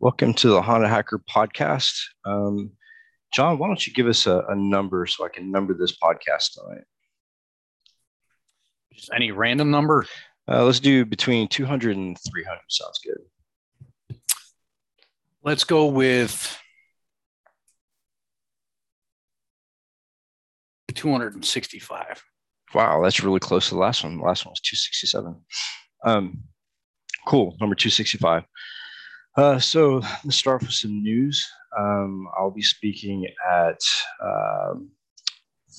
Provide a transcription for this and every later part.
Welcome to the Haunted Hacker podcast. Um, John, why don't you give us a, a, number so I can number this podcast tonight? Just any random number? Uh, let's do between 200 and 300. Sounds good. Let's go with 265. Wow, that's really close to the last one. The last one was 267. Um, cool. Number 265. Uh, so let's start with some news. Um, I'll be speaking at um,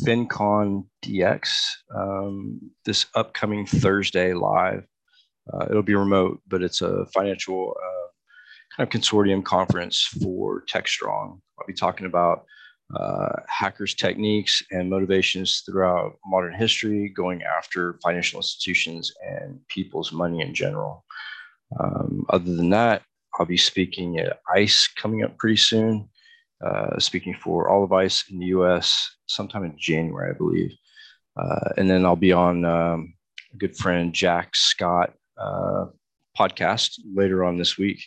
FinCon DX um, this upcoming Thursday live. Uh, it'll be remote, but it's a financial uh, kind of consortium conference for TechStrong. I'll be talking about uh, hackers' techniques and motivations throughout modern history, going after financial institutions and people's money in general. Um, other than that, I'll be speaking at ICE coming up pretty soon, uh, speaking for all of ICE in the US sometime in January, I believe. Uh, and then I'll be on um, a good friend Jack Scott uh, podcast later on this week,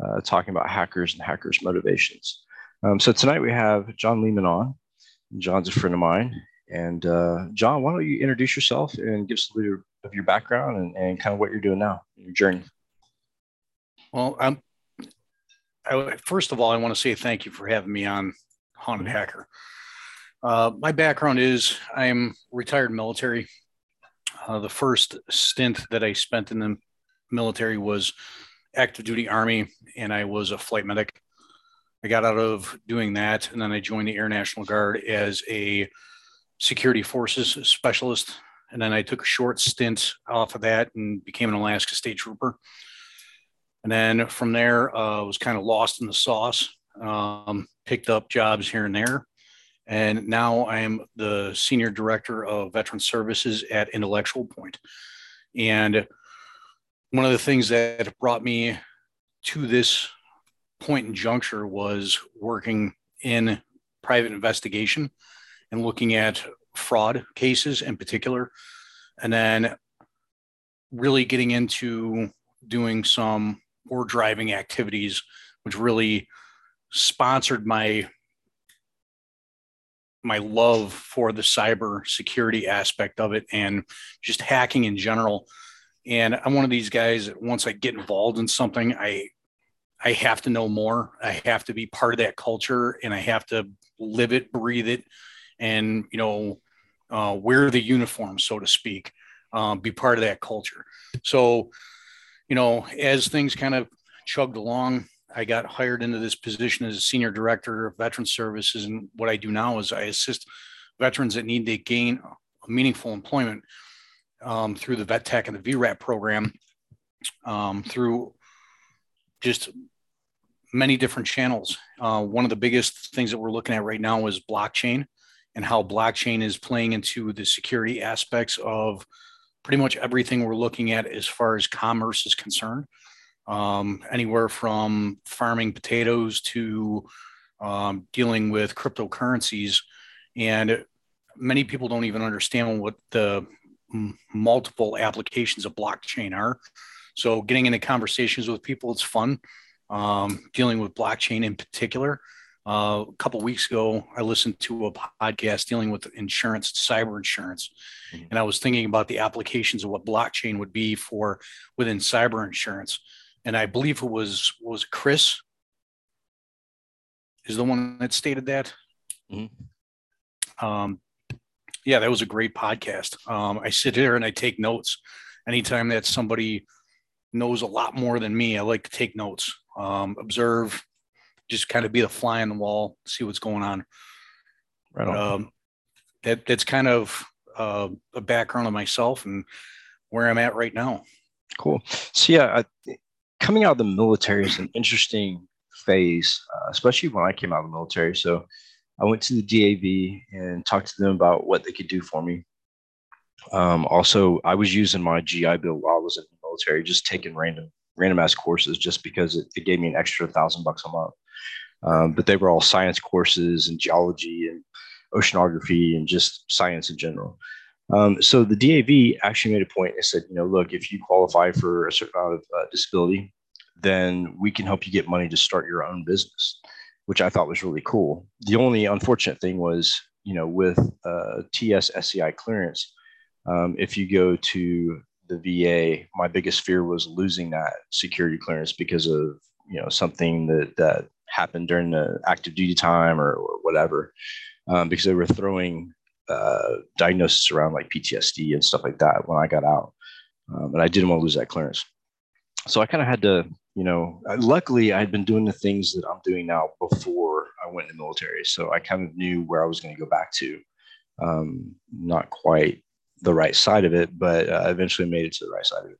uh, talking about hackers and hackers' motivations. Um, so tonight we have John Lehman on. John's a friend of mine. And uh, John, why don't you introduce yourself and give us a little of your background and, and kind of what you're doing now, your journey? Well, I'm, I, first of all, I want to say thank you for having me on Haunted Hacker. Uh, my background is I'm retired military. Uh, the first stint that I spent in the military was active duty Army, and I was a flight medic. I got out of doing that, and then I joined the Air National Guard as a security forces specialist. And then I took a short stint off of that and became an Alaska State Trooper. And then from there, uh, was kind of lost in the sauce. Um, picked up jobs here and there, and now I am the senior director of veteran services at Intellectual Point. And one of the things that brought me to this point and juncture was working in private investigation and looking at fraud cases in particular, and then really getting into doing some or driving activities, which really sponsored my my love for the cyber security aspect of it and just hacking in general. And I'm one of these guys that once I get involved in something, I I have to know more. I have to be part of that culture and I have to live it, breathe it, and you know, uh, wear the uniform, so to speak, um, be part of that culture. So, you know, as things kind of chugged along, I got hired into this position as a senior director of veteran services. And what I do now is I assist veterans that need to gain meaningful employment um, through the VET TEC and the VRAP program um, through just many different channels. Uh, one of the biggest things that we're looking at right now is blockchain and how blockchain is playing into the security aspects of pretty much everything we're looking at as far as commerce is concerned. Um, anywhere from farming potatoes to um, dealing with cryptocurrencies. And many people don't even understand what the m- multiple applications of blockchain are. So getting into conversations with people, it's fun. Um, dealing with blockchain in particular. Uh, a couple weeks ago, I listened to a podcast dealing with insurance, cyber insurance, mm-hmm. and I was thinking about the applications of what blockchain would be for within cyber insurance. And I believe it was was Chris is the one that stated that. Mm-hmm. Um, yeah, that was a great podcast. Um, I sit here and I take notes. Anytime that somebody knows a lot more than me. I like to take notes, um, observe, just kind of be the fly on the wall, see what's going on. Right on. Um, that that's kind of uh, a background of myself and where I'm at right now. Cool. So yeah, I, coming out of the military is an interesting phase, uh, especially when I came out of the military. So I went to the DAV and talked to them about what they could do for me. Um, also, I was using my GI Bill while I was in the military, just taking random random ass courses just because it, it gave me an extra thousand bucks a month. Um, but they were all science courses and geology and oceanography and just science in general. Um, so the DAV actually made a and said, you know, look, if you qualify for a certain amount of uh, disability, then we can help you get money to start your own business, which I thought was really cool. The only unfortunate thing was, you know, with uh, TS SCI clearance, um, if you go to the VA, my biggest fear was losing that security clearance because of you know something that that happened during the active duty time or, or whatever, um, because they were throwing uh, diagnosis around like PTSD and stuff like that when I got out, um, and I didn't want to lose that clearance. So I kind of had to, you know, luckily I had been doing the things that I'm doing now before I went in the military, so I kind of knew where I was going to go back to. Um, not quite the right side of it, but uh, eventually made it to the right side of it.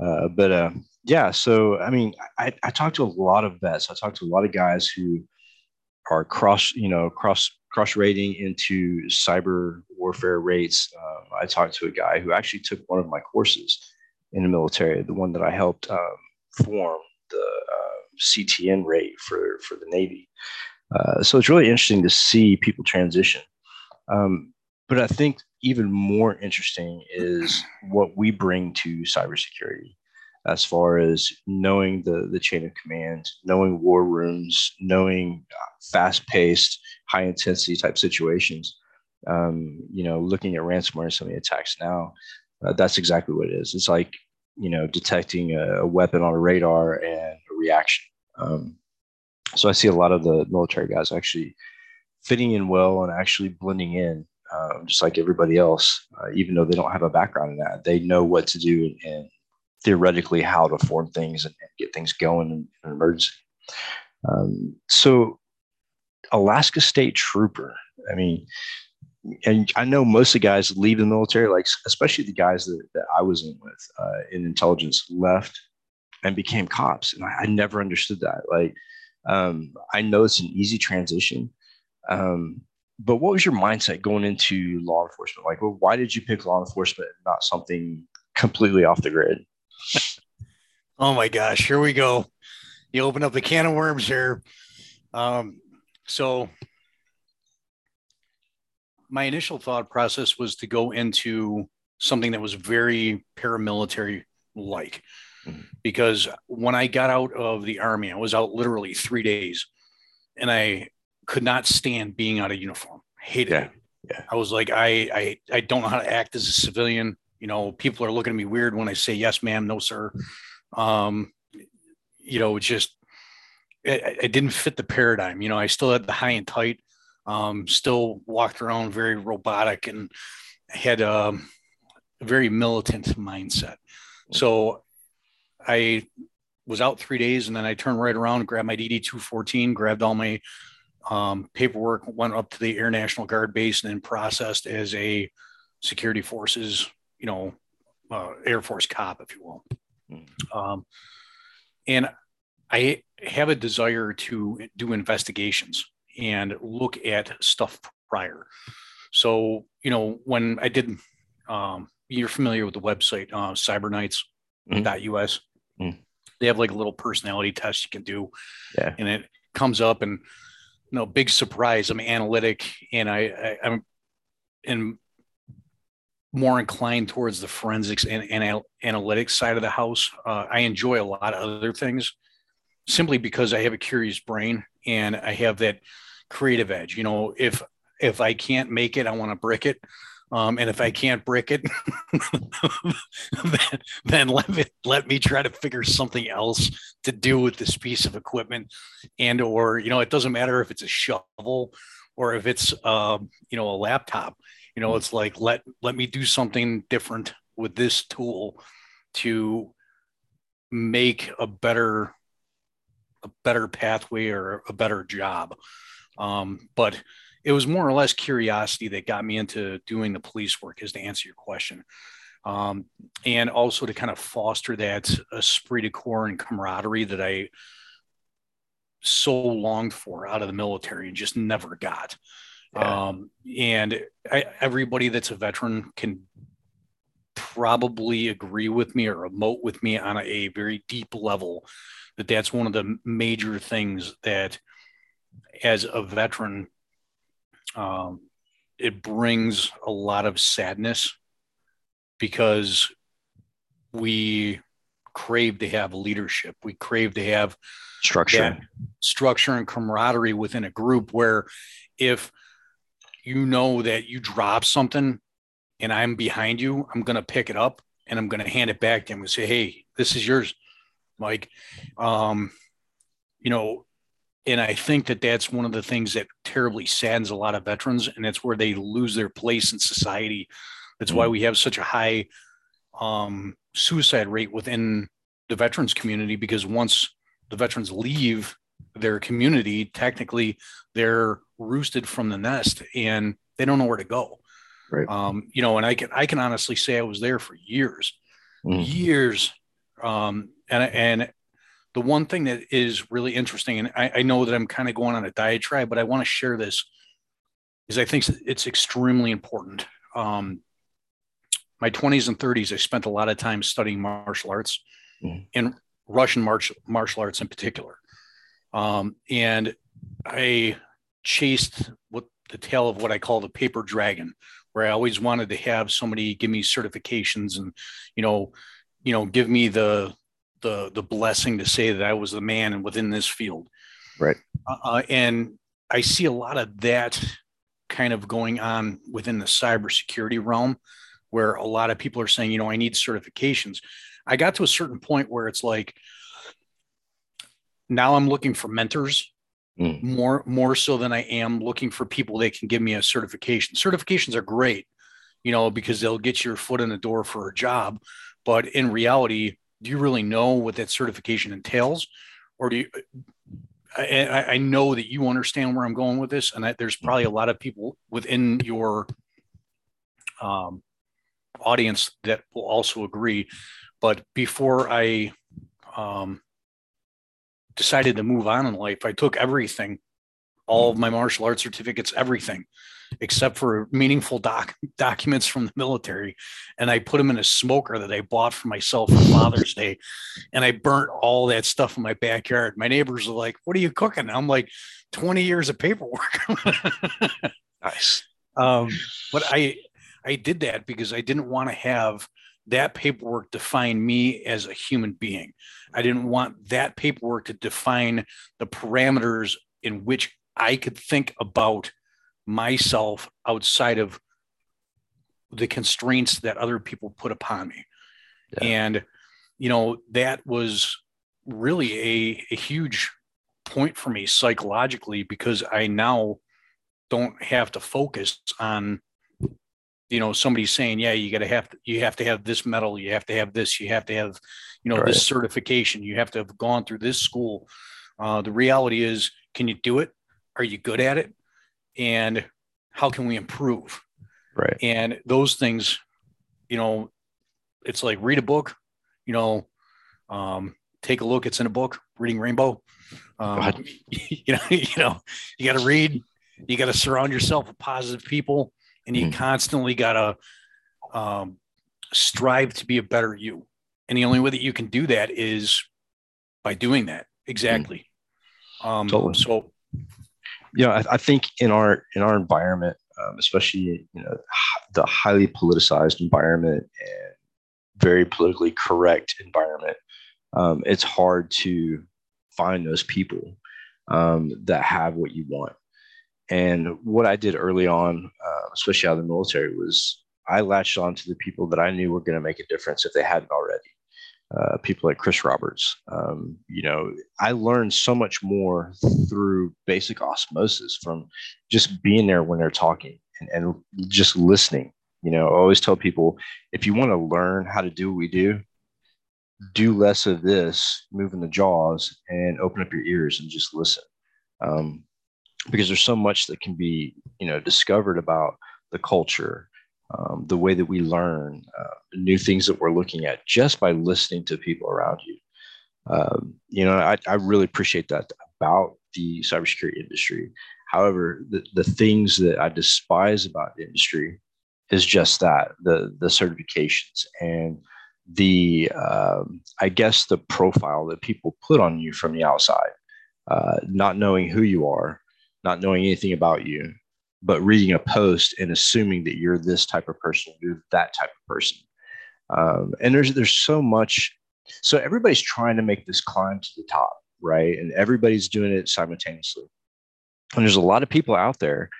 Uh, but uh, yeah, so I mean, I, I talked to a lot of vets. I talked to a lot of guys who are cross, you know, cross cross rating into cyber warfare rates. Um, I talked to a guy who actually took one of my courses in the military, the one that I helped um, form the uh, CTN rate for for the Navy. Uh, so it's really interesting to see people transition. Um, but I think even more interesting is what we bring to cybersecurity as far as knowing the, the chain of command, knowing war rooms, knowing uh, fast paced, high intensity type situations. Um, you know, looking at ransomware and some of the attacks now, uh, that's exactly what it is. It's like, you know, detecting a, a weapon on a radar and a reaction. Um, so I see a lot of the military guys actually fitting in well and actually blending in um, just like everybody else, uh, even though they don't have a background in that. They know what to do and, theoretically how to form things and, get things going in, an emergency. Um, so, Alaska State Trooper, I mean, and I know most of the guys leave the military, like especially the guys that, that I was in with uh, in intelligence, left and became cops, and I, I never understood that. Like, um, I know it's an easy transition, um, but what was your mindset going into law enforcement? Like, well, why did you pick law enforcement and not something completely off the grid? Oh my gosh, here we go. You open up the can of worms here. Um, so, my initial thought process was to go into something that was very paramilitary like. Mm-hmm. Because when I got out of the army, I was out literally three days and I could not stand being out of uniform. Hated yeah. it. Yeah. I was like, I, I, I don't know how to act as a civilian. You know, people are looking at me weird when I say yes, ma'am, no, sir. Um, you know, it's just it, it didn't fit the paradigm. You know, I still had the high and tight, um, still walked around very robotic and had um, a very militant mindset. So I was out three days and then I turned right around, grabbed my DD 214, grabbed all my um, paperwork went up to the Air National Guard base and then processed as a security forces, you know, uh, Air Force cop, if you will. Mm-hmm. Um, and I have a desire to do investigations and look at stuff prior. So, you know, when I did, um, you're familiar with the website, uh, cyberknights.us. Mm-hmm. Mm-hmm. They have like a little personality test you can do. Yeah. And it comes up and no big surprise. I'm analytic, and I, I am in more inclined towards the forensics and, and analytics side of the house. Uh, I enjoy a lot of other things simply because I have a curious brain and I have that creative edge. You know, if if I can't make it, I want to brick it. Um, and if I can't brick it, then, then let me let me try to figure something else to do with this piece of equipment, and or you know it doesn't matter if it's a shovel or if it's um, you know a laptop. You know it's like let let me do something different with this tool to make a better a better pathway or a better job. Um, but it was more or less curiosity that got me into doing the police work, is to answer your question. Um, and also to kind of foster that esprit de corps and camaraderie that I so longed for out of the military and just never got. Yeah. Um, and I, everybody that's a veteran can probably agree with me or emote with me on a, a very deep level that that's one of the major things that as a veteran um, it brings a lot of sadness because we crave to have leadership. We crave to have structure, structure and camaraderie within a group where if you know that you drop something and I'm behind you, I'm going to pick it up and I'm going to hand it back to him and say, Hey, this is yours, Mike. Um, you know, and I think that that's one of the things that terribly saddens a lot of veterans, and that's where they lose their place in society. That's mm-hmm. why we have such a high um, suicide rate within the veterans community because once the veterans leave their community, technically they're roosted from the nest and they don't know where to go. Right. Um, you know, and I can I can honestly say I was there for years, mm. years. Um, and and the one thing that is really interesting, and I, I know that I'm kind of going on a diatribe, but I want to share this, is I think it's extremely important. Um, my 20s and 30s, I spent a lot of time studying martial arts mm. and Russian martial, martial arts in particular. Um, and I chased what the tail of what I call the paper dragon, where I always wanted to have somebody give me certifications and, you know, you know, give me the the the blessing to say that I was the man and within this field. Right. Uh, uh, and I see a lot of that kind of going on within the cybersecurity realm, where a lot of people are saying, you know, I need certifications. I got to a certain point where it's like, now I'm looking for mentors mm. more more so than I am looking for people that can give me a certification. Certifications are great, you know, because they'll get your foot in the door for a job, but in reality, do you really know what that certification entails or do you I, I know that you understand where I'm going with this, and that there's probably a lot of people within your um, audience that will also agree. But before I um, decided to move on in life, I took everything, all of my martial arts certificates, everything, except for meaningful doc documents from the military. And I put them in a smoker that I bought for myself for Father's Day. And I burnt all that stuff in my backyard. My neighbors are like, What are you cooking? I'm like, 20 years of paperwork. nice. Um, but I I did that because I didn't want to have that paperwork define me as a human being. I didn't want that paperwork to define the parameters in which I could think about myself outside of the constraints that other people put upon me. Yeah. And, you know, that was really a, a huge point for me psychologically because I now don't have to focus on you know somebody saying yeah you got to have you have to have this medal you have to have this you have to have you know right. this certification you have to have gone through this school. Uh, the reality is can you do it? Are you good at it? And how can we improve? Right. And those things you know it's like read a book you know um, take a look it's in a book reading rainbow. Um, you know you know you got to read you got to surround yourself with positive people and you mm-hmm. constantly got to um, strive to be a better you and the only way that you can do that is by doing that exactly mm-hmm. um, totally. so you know, I, I think in our in our environment, um, especially you know the highly politicized environment and very politically correct environment, um, it's hard to find those people um, that have what you want. And what I did early on, uh, especially out of the military, was I latched on to the people that I knew were going to make a difference if they hadn't already uh, people like Chris Roberts. Um, you know, I learned so much more through basic osmosis from just being there when they're talking and, and just listening. You know, I always tell people if you want to learn how to do what we do, do less of this, moving the jaws, and open up your ears and just listen. Um, because there's so much that can be, you know, discovered about the culture, um, the way that we learn, uh, new things that we're looking at just by listening to people around you. Um, you know, I, I really appreciate that about the cybersecurity industry. However, the, the things that I despise about the industry is just that the the certifications and the um, I guess the profile that people put on you from the outside, uh, not knowing who you are, not knowing anything about you, but reading a post and assuming that you're this type of person, you're that type of person. Um, and there's there's so much So everybody's trying to make this climb to the top, right? And everybody's doing it simultaneously. And there's a lot of people out there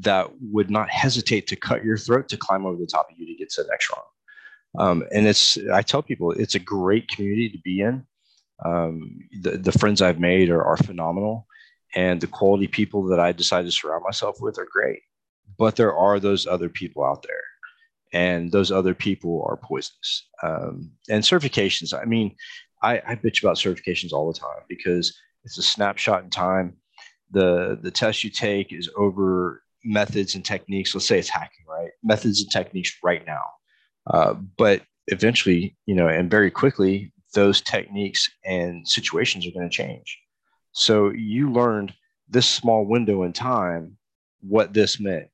that would not hesitate to cut your throat to climb over the top of you to get to the next rung. Um, and it's, I tell people, it's a great community to be in. Um, the, the friends I've made are, are phenomenal, and the quality people that I decide to surround myself with are great. But there are those other people out there, and those other people are poisonous. Um, and certifications, I mean, I, I bitch about certifications all the time because it's a snapshot in time. The the test you take is over methods and techniques. Let's say it's hacking, right? Methods and techniques right now. Uh, but eventually, you know, and very quickly, those techniques and situations are going to change. So you learned this small window in time what this meant.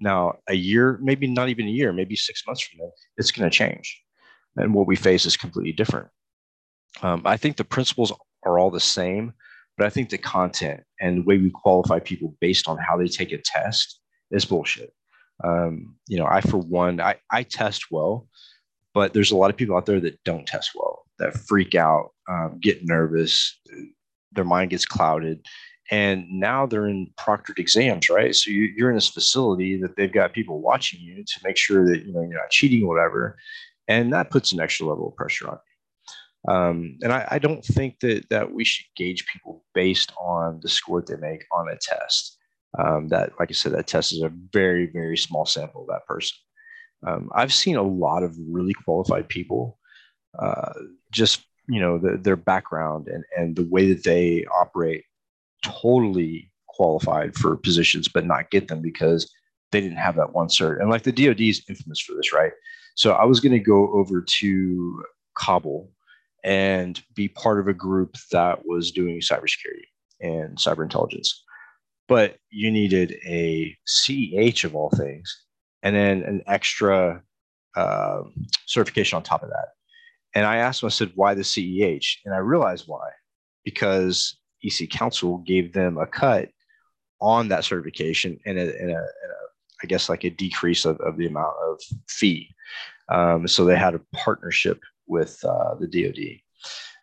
Now, a year, maybe not even a year, maybe six months from now, it's going to change. And what we face is completely different. Um, I think the principles are all the same, but I think the content and the way we qualify people based on how they take a test is bullshit. Um, you know, I, for one, I, I test well, but there's a lot of people out there that don't test well, that freak out, um, get nervous, their mind gets clouded. And now they're in proctored exams, right? So you, you're in this facility that they've got people watching you to make sure that you know you're not cheating or whatever, and that puts an extra level of pressure on you. Um, and I, I, don't think that that we should gauge people based on the score they make on a test. Um, that, like I said, that test is a very, very small sample of that person. Um, I've seen a lot of really qualified people, uh, just you know, the, their background and and the way that they operate, totally qualified for positions, but not get them because they didn't have that one cert. And like the DoD is infamous for this, right? So I was going to go over to Kabul and be part of a group that was doing cybersecurity and cyber intelligence but you needed a CEH of all things, and then an extra uh, certification on top of that. And I asked him, I said, why the CEH? And I realized why, because EC Council gave them a cut on that certification and a, and a, and a I guess like a decrease of, of the amount of fee. Um, so they had a partnership with uh, the DoD.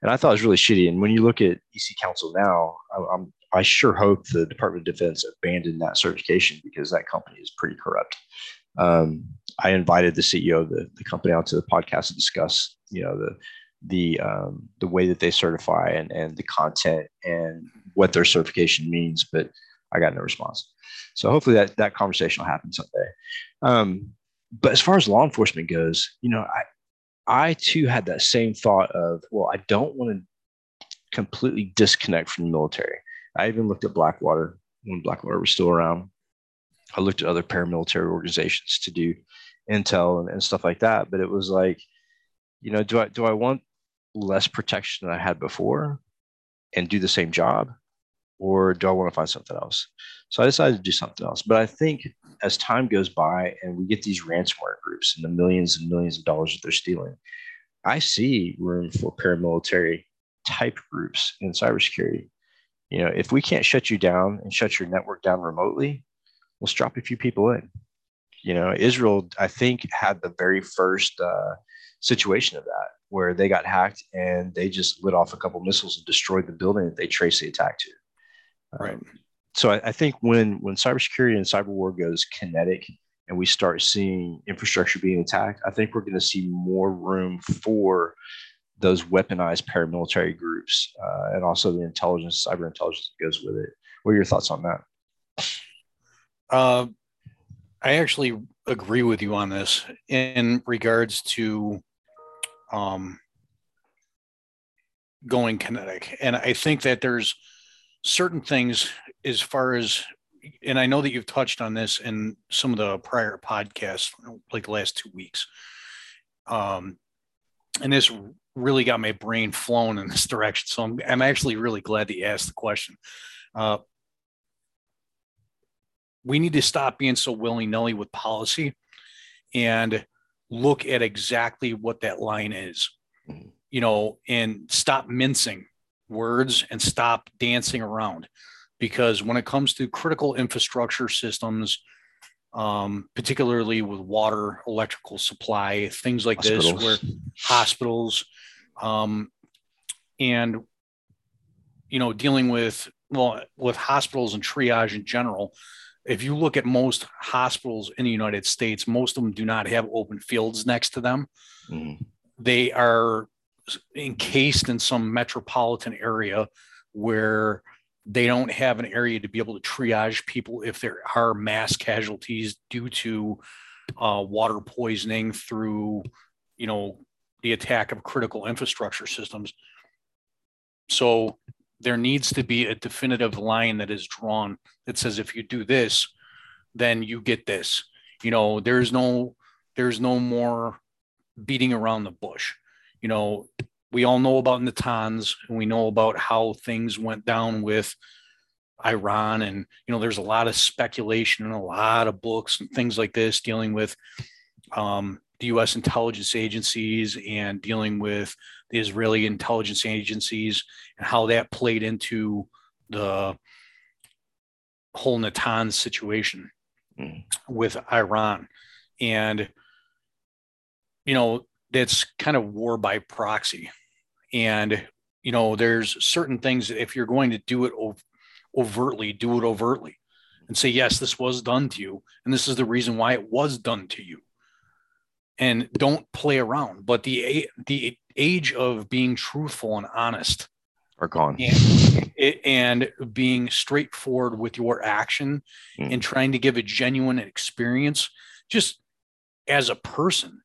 And I thought it was really shitty. And when you look at EC Council now, I'm I sure hope the Department of Defense abandoned that certification because that company is pretty corrupt. Um, I invited the CEO of the, the company onto the podcast to discuss, you know, the the um, the way that they certify and, and the content and what their certification means, but I got no response. So hopefully that that conversation will happen someday. Um, but as far as law enforcement goes, you know, I I too had that same thought of, well, I don't want to completely disconnect from the military. I even looked at Blackwater when Blackwater was still around. I looked at other paramilitary organizations to do intel and, and stuff like that. But it was like, you know, do I do I want less protection than I had before and do the same job? Or do I want to find something else? So I decided to do something else. But I think as time goes by and we get these ransomware groups and the millions and millions of dollars that they're stealing, I see room for paramilitary type groups in cybersecurity you know, if we can't shut you down and shut your network down remotely, let's drop a few people in. You know, Israel, I think, had the very first uh, situation of that where they got hacked and they just lit off a couple missiles and destroyed the building that they traced the attack to. Right. Um, so I, I, think when when cybersecurity and cyber war goes kinetic and we start seeing infrastructure being attacked, I think we're going to see more room for those weaponized paramilitary groups uh, and also the intelligence, cyber intelligence that goes with it. What are your thoughts on that? Uh, I actually agree with you on this in regards to um, going kinetic. And I think that there's certain things as far as, and I know that you've touched on this in some of the prior podcasts, like the last two weeks. Um, and this really got my brain flown in this direction. So I'm, I'm actually really glad that you asked the question. Uh, we need to stop being so willy nilly with policy and look at exactly what that line is, you know, and stop mincing words and stop dancing around. Because when it comes to critical infrastructure systems, um, particularly with water, electrical supply, things like hospitals. this, where hospitals, Um, and, you know, dealing with, well, with hospitals and triage in general, if you look at most hospitals in the United States, most of them do not have open fields next to them. Mm-hmm. They are encased in some metropolitan area where they don't have an area to be able to triage people if there are mass casualties due to uh, water poisoning through, you know, the attack of critical infrastructure systems. So there needs to be a definitive line that is drawn that says if you do this, then you get this. You know, there's no there's no more beating around the bush. You know, we all know about Natanz and we know about how things went down with Iran. And, you know, there's a lot of speculation and a lot of books and things like this dealing with um, the US intelligence agencies and dealing with the Israeli intelligence agencies and how that played into the whole Natanz situation mm. with Iran. And, you know, that's kind of war by proxy. And, you know, there's certain things that if you're going to do it overtly, do it overtly and say, yes, this was done to you. And this is the reason why it was done to you. And don't play around. But the, the age of being truthful and honest are gone. And, and being straightforward with your action mm. and trying to give a genuine experience just as a person.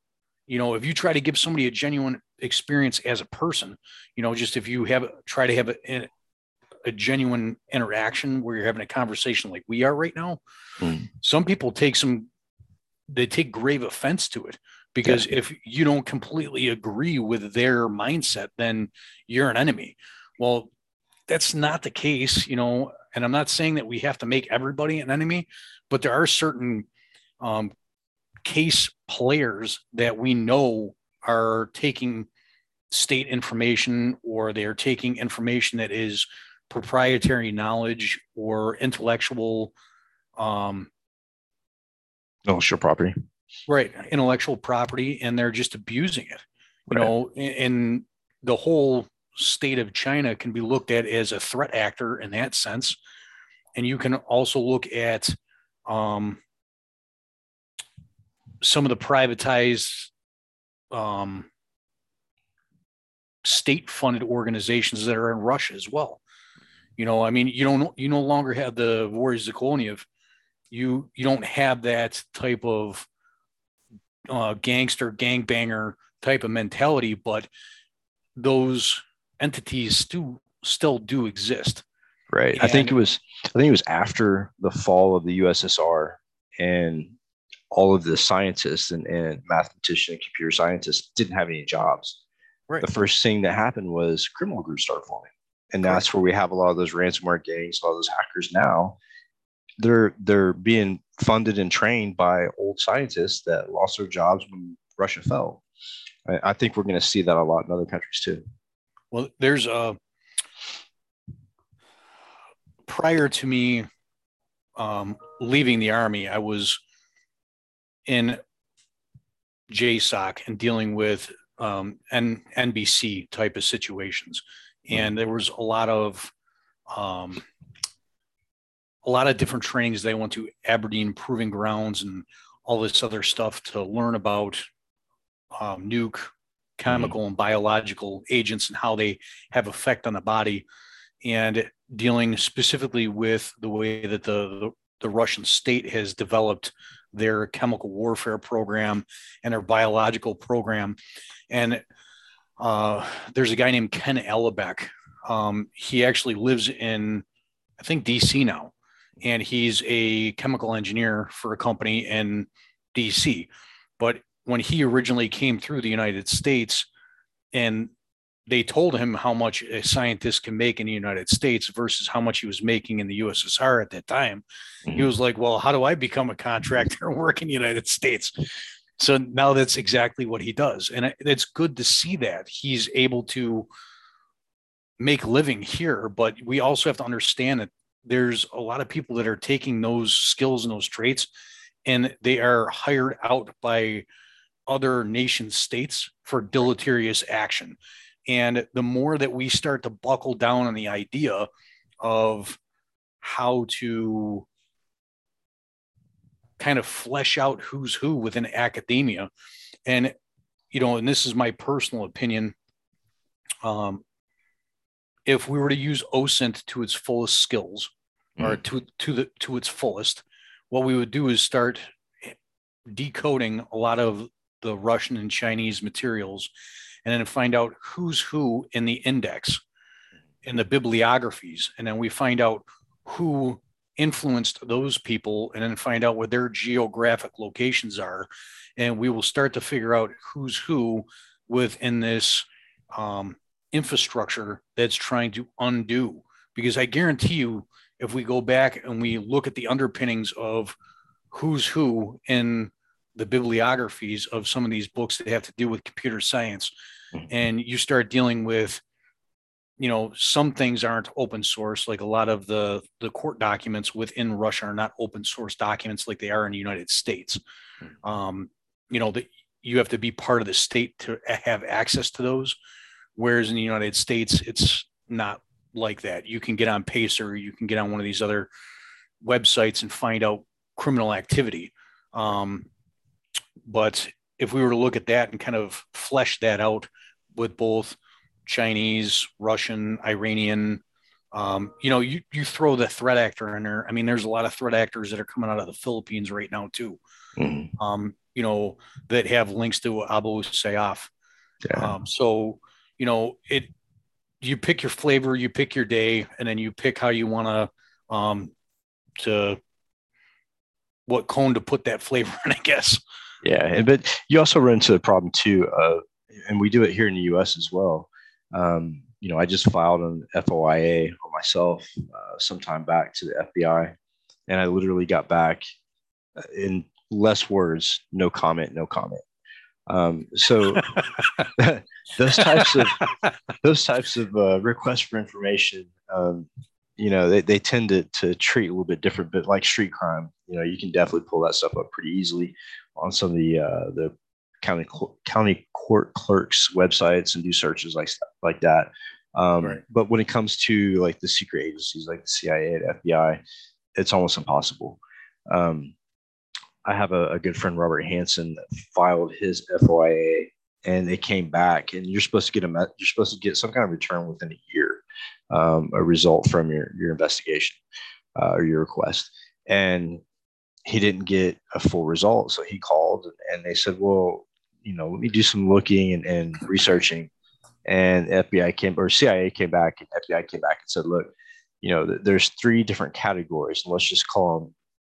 You know, if you try to give somebody a genuine experience as a person, you know, just if you have try to have a, a genuine interaction where you're having a conversation like we are right now, mm. some people take some, they take grave offense to it because yeah. if you don't completely agree with their mindset, then you're an enemy. Well, that's not the case, you know. And I'm not saying that we have to make everybody an enemy, but there are certain um, case players that we know are taking state information or they're taking information that is proprietary knowledge or intellectual um intellectual property right. Intellectual property and they're just abusing it you right. know and the whole state of china can be looked at as a threat actor in that sense. And you can also look at um some of the privatized um state funded organizations that are in russia as well. You know, I mean, you don't you no longer have the Warriors of You you don't have that type of uh, gangster gangbanger type of mentality, but those entities still still do exist. Right. And, I think it was I think it was after the fall of the USSR and all of the scientists and, and mathematicians and computer scientists didn't have any jobs. Right. The first thing that happened was criminal groups started forming and that's where we have a lot of those ransomware gangs, a lot of those hackers now. They're they're being funded and trained by old scientists that lost their jobs when Russia fell. I, I think we're going to see that a lot in other countries too. Well, there's a uh, prior to me um, leaving the army, I was in JSOC and dealing with um, N- NBC type of situations and there was a lot of um, a lot of different trainings they went to Aberdeen Proving Grounds and all this other stuff to learn about um, nuke, chemical, mm-hmm. and biological agents and how they have effect on the body, and dealing specifically with the way that the, the, the Russian state has developed their chemical warfare program and their biological program, and uh, there's a guy named Ken Alibek. Um, he actually lives in, I think, DC now, and he's a chemical engineer for a company in DC. But when he originally came through the United States, and they told him how much a scientist can make in the United States versus how much he was making in the USSR at that time. Mm-hmm. He was like, Well, how do I become a contractor and work in the United States? So now that's exactly what he does. And it's good to see that he's able to make living here. But we also have to understand that there's a lot of people that are taking those skills and those traits and they are hired out by other nation states for deleterious action. And the more that we start to buckle down on the idea of how to kind of flesh out who's who within academia, and you know, and this is my personal opinion. Um, if we were to use OSINT to its fullest skills, mm. or to to the to its fullest, what we would do is start decoding a lot of the Russian and Chinese materials, and then find out who's who in the index, in the bibliographies, and then we find out who influenced those people, and then find out what their geographic locations are, and we will start to figure out who's who within this um, infrastructure that's trying to undo. Because I guarantee you, if we go back and we look at the underpinnings of who's who in the bibliographies of some of these books that have to do with computer science, mm-hmm. and you start dealing with you know some things aren't open source like a lot of the the court documents within russia are not open source documents like they are in the united states mm-hmm. um, you know that you have to be part of the state to have access to those whereas in the united states it's not like that you can get on pacer you can get on one of these other websites and find out criminal activity um, but if we were to look at that and kind of flesh that out with both chinese russian iranian um, you know, you, you throw the threat actor in there. I mean, there's a lot of threat actors that are coming out of the Philippines right now too. Mm-hmm. Um, you know, that have links to Abu Sayyaf. Yeah. Um, so, you know, it, you pick your flavor, you pick your day, and then you pick how you want to, um, to what cone to put that flavor in, I guess. Yeah. But you also run into the problem too, uh, and we do it here in the US as well. Um, you know, I just filed an FOIA on myself uh, sometime back to the FBI, and I literally got back uh, in less words, no comment, no comment. Um, so those types of those types of uh, requests for information, um, you know, they, they tend to, to treat a little bit different, but like street crime, you know, you can definitely pull that stuff up pretty easily on some of the uh, the county county court clerks websites and do searches like like that. Um, right. But when it comes to like the secret agencies like the CIA and FBI, it's almost impossible. Um, I have a, a, good friend, Robert Hansen, that filed his FOIA and it came back and you're supposed to get a, you're supposed to get some kind of return within a year, um, a result from your, your investigation uh, or your request. And he didn't get a full result. So he called and they said, well, you know, let me do some looking and, and researching. And FBI came or CIA came back and FBI came back and said, look, you know, th- there's three different categories. Let's just call them,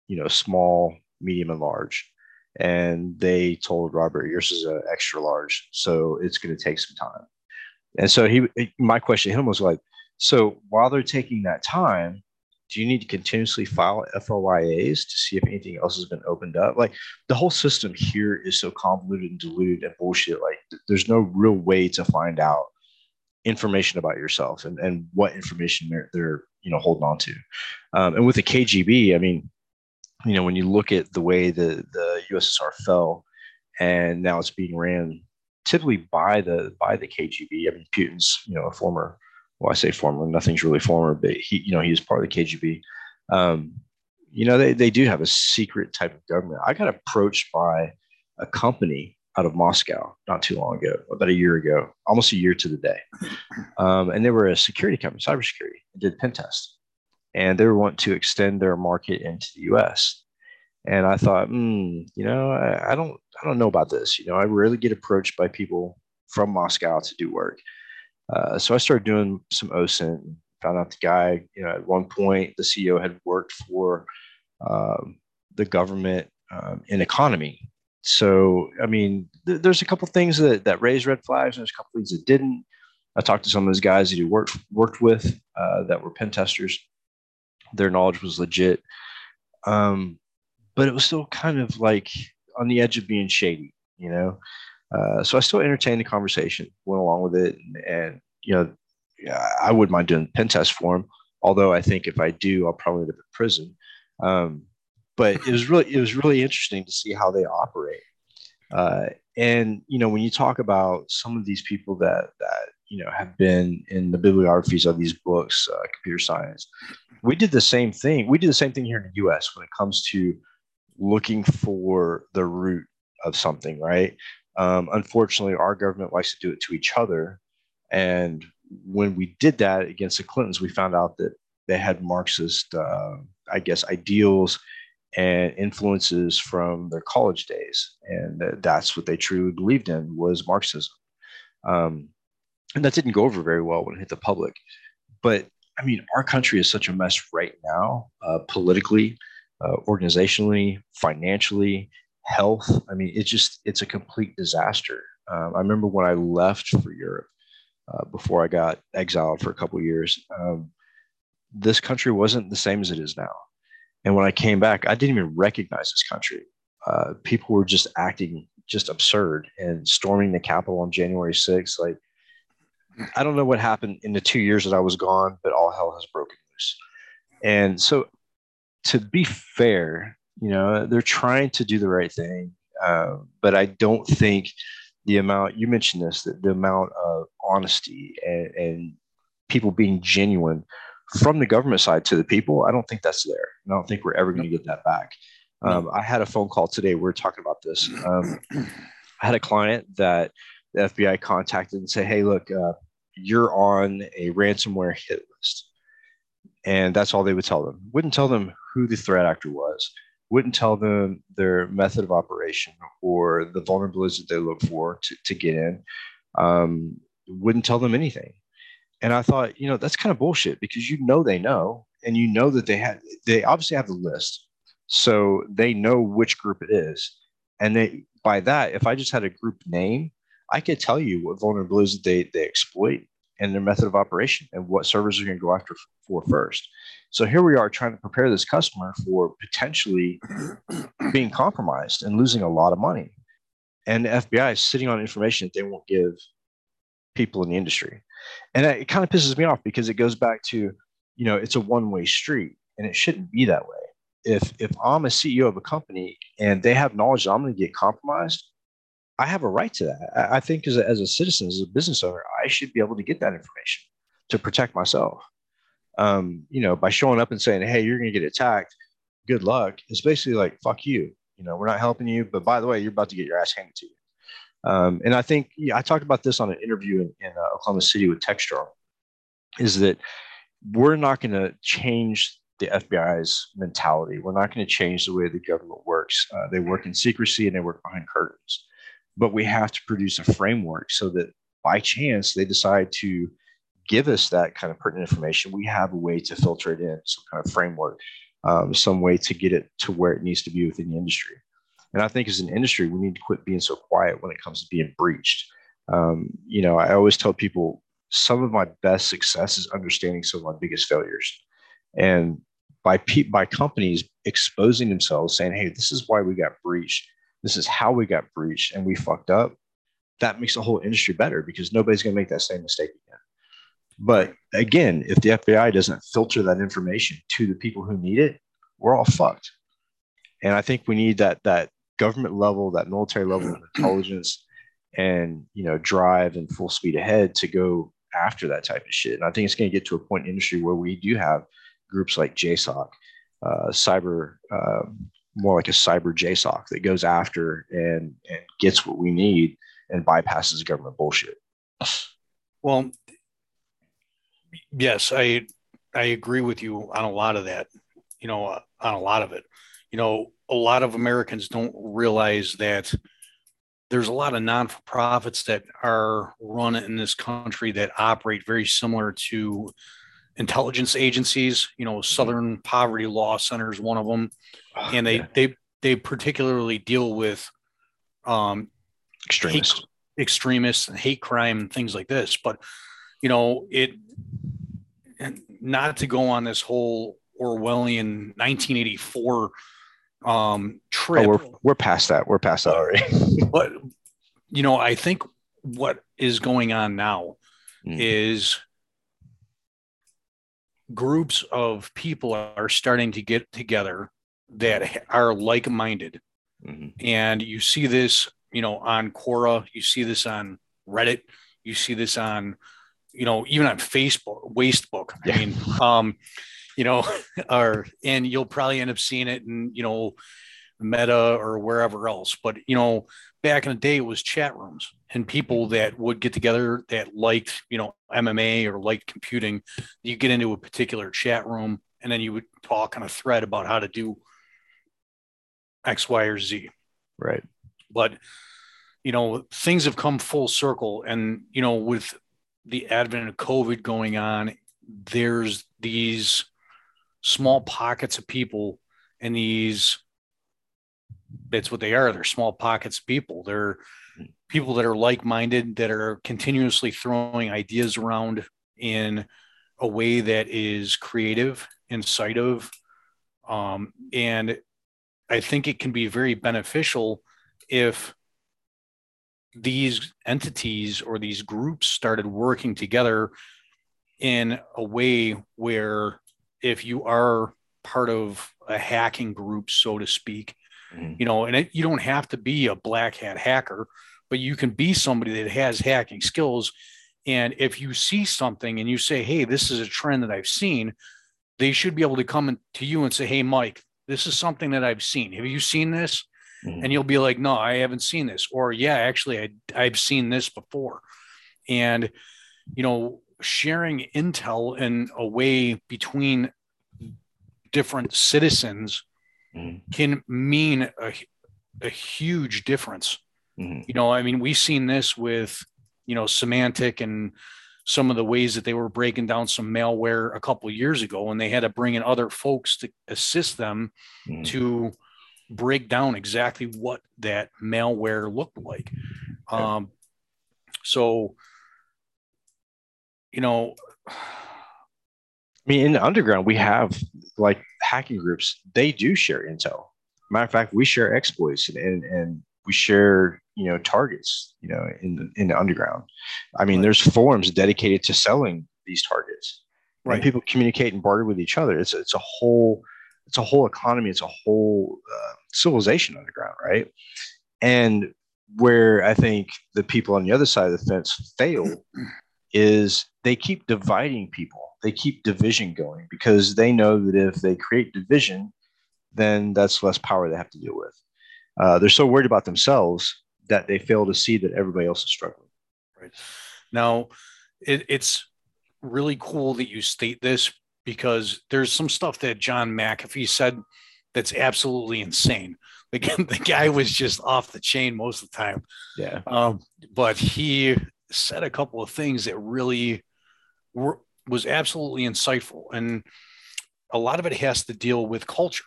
you know, small, medium, and large. And they told Robert, yours is an extra large, so it's going to take some time. And so he, my question to him was like, so while they're taking that time, do you need to continuously file FOIAs to see if anything else has been opened up? Like the whole system here is so convoluted and diluted and bullshit. Like there's no real way to find out information about yourself and, and what information they're, they're you know holding on to. Um, and with the KGB, I mean, you know, when you look at the way the the USSR fell, and now it's being ran typically by the by the KGB. I mean, Putin's you know a former well, I say former, nothing's really former, but he, you know, he part of the KGB. Um, you know, they, they do have a secret type of government. I got approached by a company out of Moscow not too long ago, about a year ago, almost a year to the day. Um, and they were a security company, cybersecurity, and did pen test. And they want to extend their market into the US. And I thought, hmm, you know, I, I don't I don't know about this. You know, I rarely get approached by people from Moscow to do work. Uh, so I started doing some OSINT. Found out the guy, you know, at one point the CEO had worked for um, the government um, in economy. So I mean, th- there's a couple things that that raised red flags, and there's a couple things that didn't. I talked to some of those guys that he worked worked with uh, that were pen testers. Their knowledge was legit, um, but it was still kind of like on the edge of being shady, you know. Uh, so I still entertained the conversation, went along with it, and, and you know, I wouldn't mind doing pen test for him. Although I think if I do, I'll probably end up in prison. Um, but it was really it was really interesting to see how they operate. Uh, and you know, when you talk about some of these people that that you know have been in the bibliographies of these books, uh, computer science. We did the same thing. We did the same thing here in the U.S. when it comes to looking for the root of something, right? Um, unfortunately, our government likes to do it to each other, and when we did that against the Clintons, we found out that they had Marxist, uh, I guess, ideals and influences from their college days, and that's what they truly believed in was Marxism. Um, and that didn't go over very well when it hit the public. But I mean, our country is such a mess right now, uh, politically, uh, organizationally, financially, health. I mean, it's just it's a complete disaster. Um, I remember when I left for Europe uh, before I got exiled for a couple years. Um, this country wasn't the same as it is now. And when I came back, I didn't even recognize this country. Uh, people were just acting just absurd and storming the Capitol on January 6th. Like, I don't know what happened in the two years that I was gone, but all hell has broken loose. And so, to be fair, you know, they're trying to do the right thing. Uh, but I don't think the amount you mentioned this, that the amount of honesty and, and people being genuine from the government side to the people, I don't think that's there. And I don't think we're ever going to get that back. Um, I had a phone call today. We are talking about this. Um, I had a client that the FBI contacted and said, "Hey, look, uh, you're on a ransomware hit list," and that's all they would tell them. Wouldn't tell them who the threat actor was. Wouldn't tell them their method of operation or the vulnerabilities that they look for to, to get in. Um, wouldn't tell them anything. And I thought, you know, that's kind of bullshit because you know they know, and you know that they had they obviously have the list, so they know which group it is, and they by that, if I just had a group name, I could tell you what vulnerabilities they they exploit and their method of operation and what servers are going to go after for first. So here we are trying to prepare this customer for potentially being compromised and losing a lot of money. And the FBI is sitting on information that they won't give people in the industry and it kind of pisses me off because it goes back to you know it's a one-way street and it shouldn't be that way if if i'm a ceo of a company and they have knowledge that i'm going to get compromised i have a right to that i think as a, as a citizen as a business owner i should be able to get that information to protect myself um, you know by showing up and saying hey you're going to get attacked good luck it's basically like fuck you you know we're not helping you but by the way you're about to get your ass handed to you um, and I think yeah, I talked about this on an interview in, in uh, Oklahoma City with Techstrom, is that we're not going to change the FBI's mentality. We're not going to change the way the government works. Uh, they work in secrecy and they work behind curtains. But we have to produce a framework so that by chance they decide to give us that kind of pertinent information, we have a way to filter it in, some kind of framework, um, some way to get it to where it needs to be within the industry. And I think as an industry, we need to quit being so quiet when it comes to being breached. Um, you know, I always tell people some of my best success is understanding some of my biggest failures. And by pe- by companies exposing themselves, saying, "Hey, this is why we got breached. This is how we got breached, and we fucked up." That makes the whole industry better because nobody's going to make that same mistake again. But again, if the FBI doesn't filter that information to the people who need it, we're all fucked. And I think we need that that government level, that military level of intelligence and, you know, drive and full speed ahead to go after that type of shit. And I think it's going to get to a point in industry where we do have groups like JSOC, uh, cyber, uh, more like a cyber JSOC that goes after and, and gets what we need and bypasses government bullshit. Well, yes, I I agree with you on a lot of that. You know, on a lot of it. You know, a lot of Americans don't realize that there's a lot of non-for-profits that are run in this country that operate very similar to intelligence agencies. You know, mm-hmm. Southern Poverty Law Center is one of them, oh, and they yeah. they they particularly deal with um, extremists, hate, extremists, and hate crime and things like this. But you know, it and not to go on this whole Orwellian 1984 um, trip. Oh, we're, we're past that. We're past that already. but, you know, I think what is going on now mm. is groups of people are starting to get together that are like-minded mm-hmm. and you see this you know on quora you see this on reddit you see this on you know, even on Facebook, Wastebook. Yeah. I mean, um, you know, or and you'll probably end up seeing it in, you know, Meta or wherever else. But you know, back in the day, it was chat rooms and people that would get together that liked, you know, MMA or liked computing. You get into a particular chat room, and then you would talk on a thread about how to do X, Y, or Z. Right. But you know, things have come full circle, and you know, with the advent of COVID going on, there's these small pockets of people and these that's what they are. They're small pockets of people. They're people that are like-minded that are continuously throwing ideas around in a way that is creative incisive um, and i think it can be very beneficial if these entities or these groups started working together in a way where if you are part of a hacking group so to speak Mhm. you know and it, you don't have to be a black hat hacker but you can be somebody that has hacking skills. And if you see something and you say hey this is a trend that i've seen they should be able to come to you and say hey mike this is something that i've seen. Have you seen this? Mhm. and you'll be like no i haven't seen this. Or yeah actually I, i've seen this before. And you know sharing intel in a way between different citizens Mhm. can mean a, a huge difference Mhm. you know i mean we've seen this with you know Symantec and some of the ways that they were breaking down some malware a couple of years ago and they had to bring in other folks to assist them Mhm. to break down exactly what that malware looked like. Um, so, you know, I mean, in the underground, we have like hacking groups. They do share intel. Matter of fact, we share exploits and and, and we share you know targets. You know, in the, in the underground. I mean, Right. there's forums dedicated to selling these targets. And Right. people communicate and barter with each other. It's it's a whole it's a whole economy. It's a whole uh, civilization underground, right? And where I think the people on the other side of the fence fail is they keep dividing people. They keep division going because they know that if they create division, then that's less power they have to deal with. Uh, they're so worried about themselves that they fail to see that everybody else is struggling. Right. Now it, it's really cool that you state this because there's some stuff that John McAfee said that's absolutely insane. The, the guy was just off the chain most of the time. Yeah. Um, but he said a couple of things that really were was absolutely insightful, and a lot of it has to deal with culture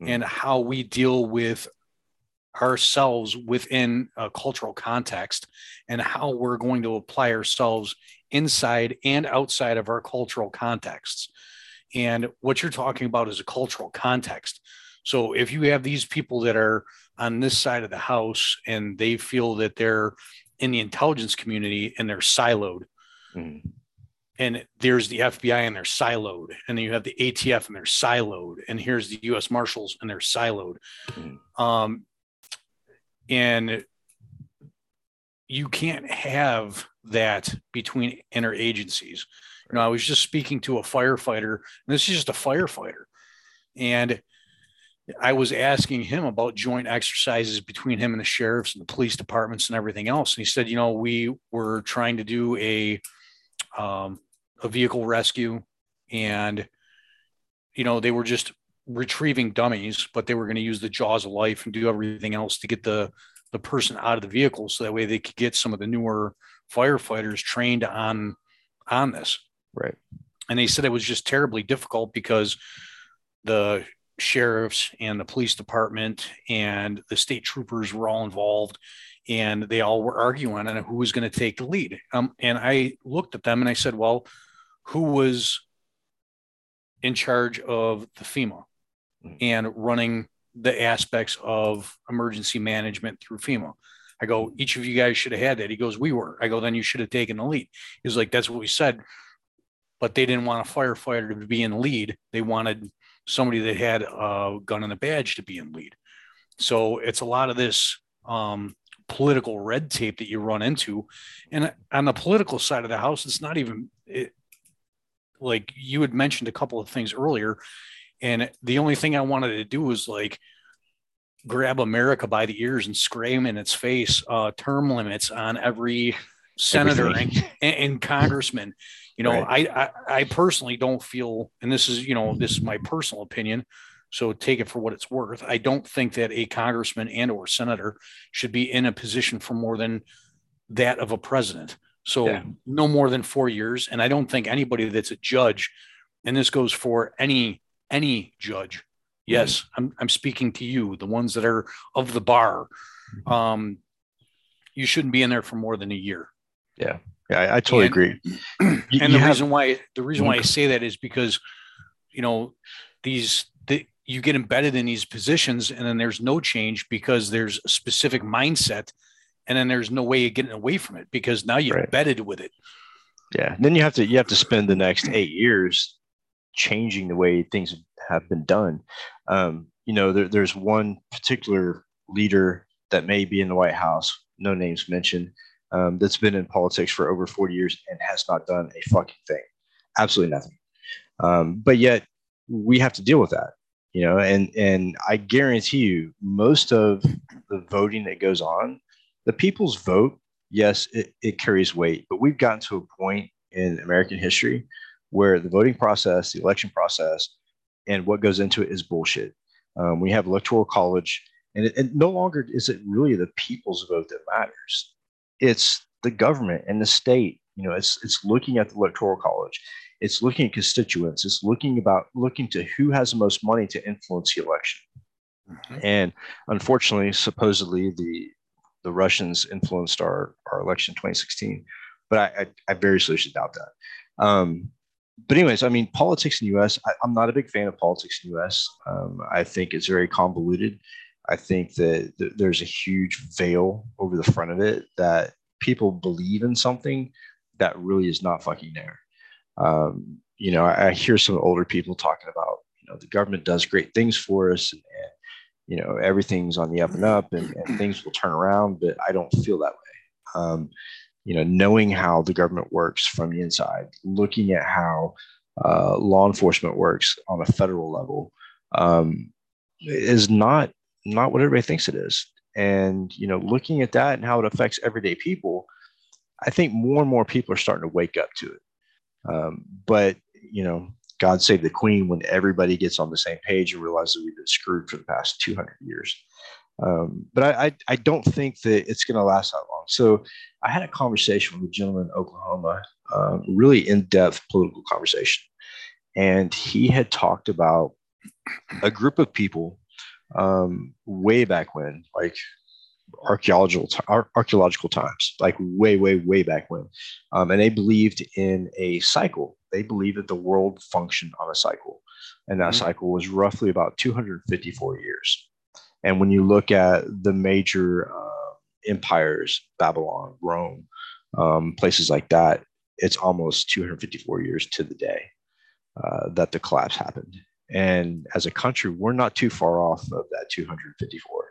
Mm. and how we deal with ourselves within a cultural context, and how we're going to apply ourselves inside and outside of our cultural contexts. And what you're talking about is a cultural context. So if you have these people that are on this side of the house and they feel that they're in the intelligence community and they're siloed, Mhm. And there's the FBI and they're siloed, and then you have the ATF and they're siloed, and here's the U.S. Marshals and they're siloed, Mhm. um, and you can't have that between interagencies. You know, I was just speaking to a firefighter, and this is just a firefighter, and I was asking him about joint exercises between him and the sheriffs and the police departments and everything else. And he said, you know, we were trying to do a um, a vehicle rescue, and you know, they were just retrieving dummies, but they were going to use the jaws of life and do everything else to get the the person out of the vehicle, so that way they could get some of the newer firefighters trained on on this. Right. and they said it was just terribly difficult because the sheriffs and the police department and the state troopers were all involved and they all were arguing on who was going to take the lead. Um, and i looked at them and i said well who was in charge of the fema Mhm. and running the aspects of emergency management through fema i go each of you guys should have had that he goes we were i go then you should have taken the lead he was like that's what we said but they didn't want a firefighter to be in lead. They wanted somebody that had a gun and a badge to be in lead. So it's a lot of this um, political red tape that you run into. And on the political side of the house, it's not even it, like you had mentioned a couple of things earlier. And the only thing I wanted to do was like grab America by the ears and scream in its face uh, term limits on every senator and, and, congressman. You know, right. I, I I personally don't feel, and this is you know this is my personal opinion. So take it for what it's worth. I don't think that a congressman and or senator should be in a position for more than that of a president. So yeah. no more than four years. And I don't think anybody that's a judge, and this goes for any any judge. Yes, mm-hmm. I'm I'm speaking to you, the ones that are of the bar. Mm-hmm. Um, you shouldn't be in there for more than a year. Yeah, yeah, I, I totally and, agree. and you the have, reason why the reason why I say that is because you know these the, you get embedded in these positions and then there's no change because there's a specific mindset and then there's no way of getting away from it because now you're right. embedded with it. Yeah. And then you have to you have to spend the next eight years changing the way things have been done. Um, you know there, there's one particular leader that may be in the white house no names mentioned um, that's been in politics for over 40 years and has not done a fucking thing. Absolutely nothing. Um, but yet we have to deal with that you know and and i guarantee you most of the voting that goes on the people's vote yes it, it carries weight but we've gotten to a point in american history where the voting process the election process and what goes into it is bullshit um, we have electoral college and, it, and no longer is it really the people's vote that matters it's the government and the state you know it's it's looking at the electoral college it's looking at constituents. It's looking about looking to who has the most money to influence the election. Mm-hmm. And unfortunately, supposedly the the Russians influenced our our election in 2016, but I I, I very seriously doubt that. Um, but anyways, I mean, politics in the U.S. I, am not a big fan of politics in the U.S. Um, I think it's very convoluted. I think that th- there's a huge veil over the front of it that people believe in something that really is not fucking there um, you know, I, I, hear some older people talking about, you know, the government does great things for us and, you know, everything's on the up and up and, and, things will turn around, but I don't feel that way. Um, you know, knowing how the government works from the inside, looking at how uh, law enforcement works on a federal level um, is not not what everybody thinks it is. And you know, looking at that and how it affects everyday people, I think more and more people are starting to wake up to it. Um, but you know, God save the Queen when everybody gets on the same page and realizes we've been screwed for the past 200 years. Um, but I, I, I, don't think that it's going to last that long. So I had a conversation with a gentleman in Oklahoma, um, really in depth political conversation. And he had talked about a group of people um, way back when, like archaeological archaeological times, like way, way, way back when, um, and they believed in a cycle. They believed that the world functioned on a cycle, and that mm-hmm. cycle was roughly about 254 years. And when you look at the major uh, empires, Babylon, Rome, um, places like that, it's almost 254 years to the day uh, that the collapse happened. And as a country, we're not too far off of that 254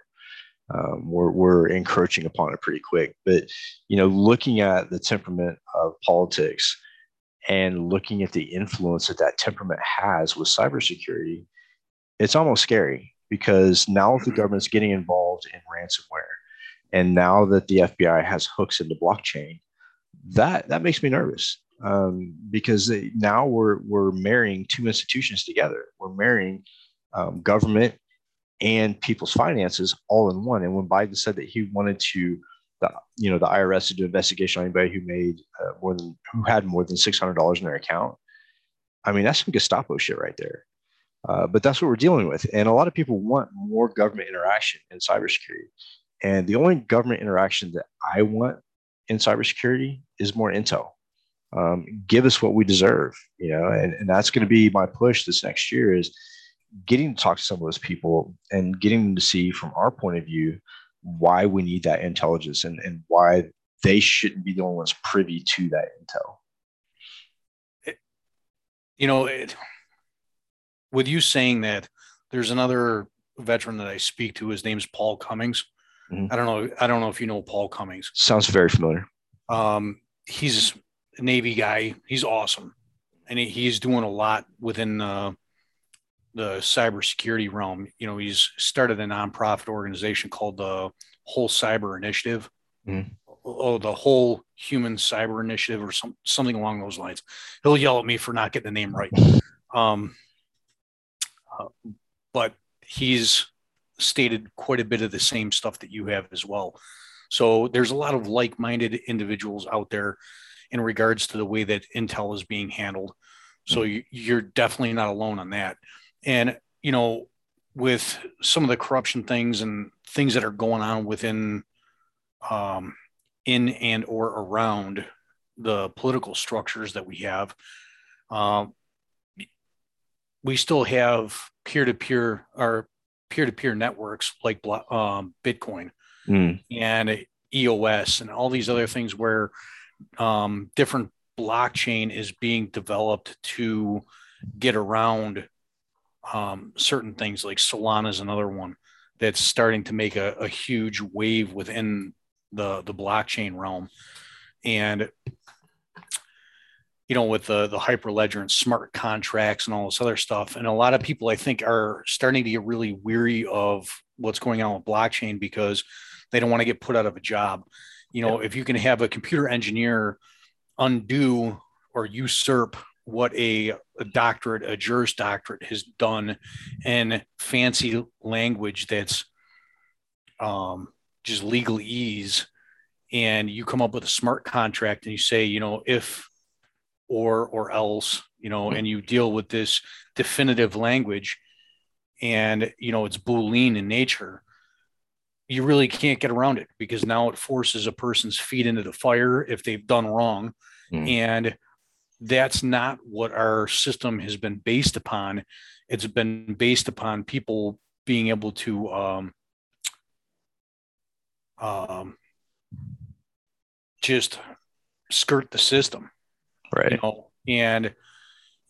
um, we're, we're encroaching upon it pretty quick. But, you know, looking at the temperament of politics and looking at the influence that that temperament has with cybersecurity, it's almost scary because now the mm-hmm. government's getting involved in ransomware. And now that the FBI has hooks into blockchain, that that makes me nervous um, because now we're we're marrying two institutions together. We're marrying um, government and people's finances all in one. And when Biden said that he wanted to, the, you know, the IRS to do investigation on anybody who made uh, more than who had more than six hundred dollars in their account, I mean that's some Gestapo shit right there. Uh, but that's what we're dealing with, and a lot of people want more government interaction in cybersecurity. And the only government interaction that I want in cybersecurity is more intel. Um, give us what we deserve, you know, and, and that's going to be my push this next year is getting to talk to some of those people and getting them to see from our point of view why we need that intelligence and, and why they shouldn't be the only ones privy to that intel. It, you know, it, with you saying that, there's another veteran that I speak to. His name's Paul Cummings. Mm-hmm. I don't know. I don't know if you know Paul Cummings. Sounds very familiar. Um, he's a Navy guy. He's awesome, and he, he's doing a lot within uh, the cybersecurity realm. You know, he's started a nonprofit organization called the Whole Cyber Initiative. Mm-hmm. Oh, the whole human cyber initiative or some, something along those lines. He'll yell at me for not getting the name right. Um, uh, but he's stated quite a bit of the same stuff that you have as well. So there's a lot of like-minded individuals out there in regards to the way that Intel is being handled. So mm-hmm. you're definitely not alone on that. And you know, with some of the corruption things and things that are going on within, um, in and or around the political structures that we have, um, we still have peer-to-peer or peer-to-peer networks like um, Bitcoin mm. and EOS and all these other things where um, different blockchain is being developed to get around um, certain things like Solana is another one that's starting to make a, a huge wave within the the blockchain realm and you know, with the the hyperledger and smart contracts and all this other stuff. And a lot of people, I think, are starting to get really weary of what's going on with blockchain because they don't want to get put out of a job. You know, yeah. if you can have a computer engineer undo or usurp what a, a, doctorate, a Juris Doctorate has done in fancy language that's um, just legal ease, and you come up with a smart contract and you say, you know, if or or else you know and you deal with this definitive language and you know it's boolean in nature you really can't get around it because now it forces a person's feet into the fire if they've done wrong mm. and that's not what our system has been based upon it's been based upon people being able to um, um, just skirt the system right? You know, and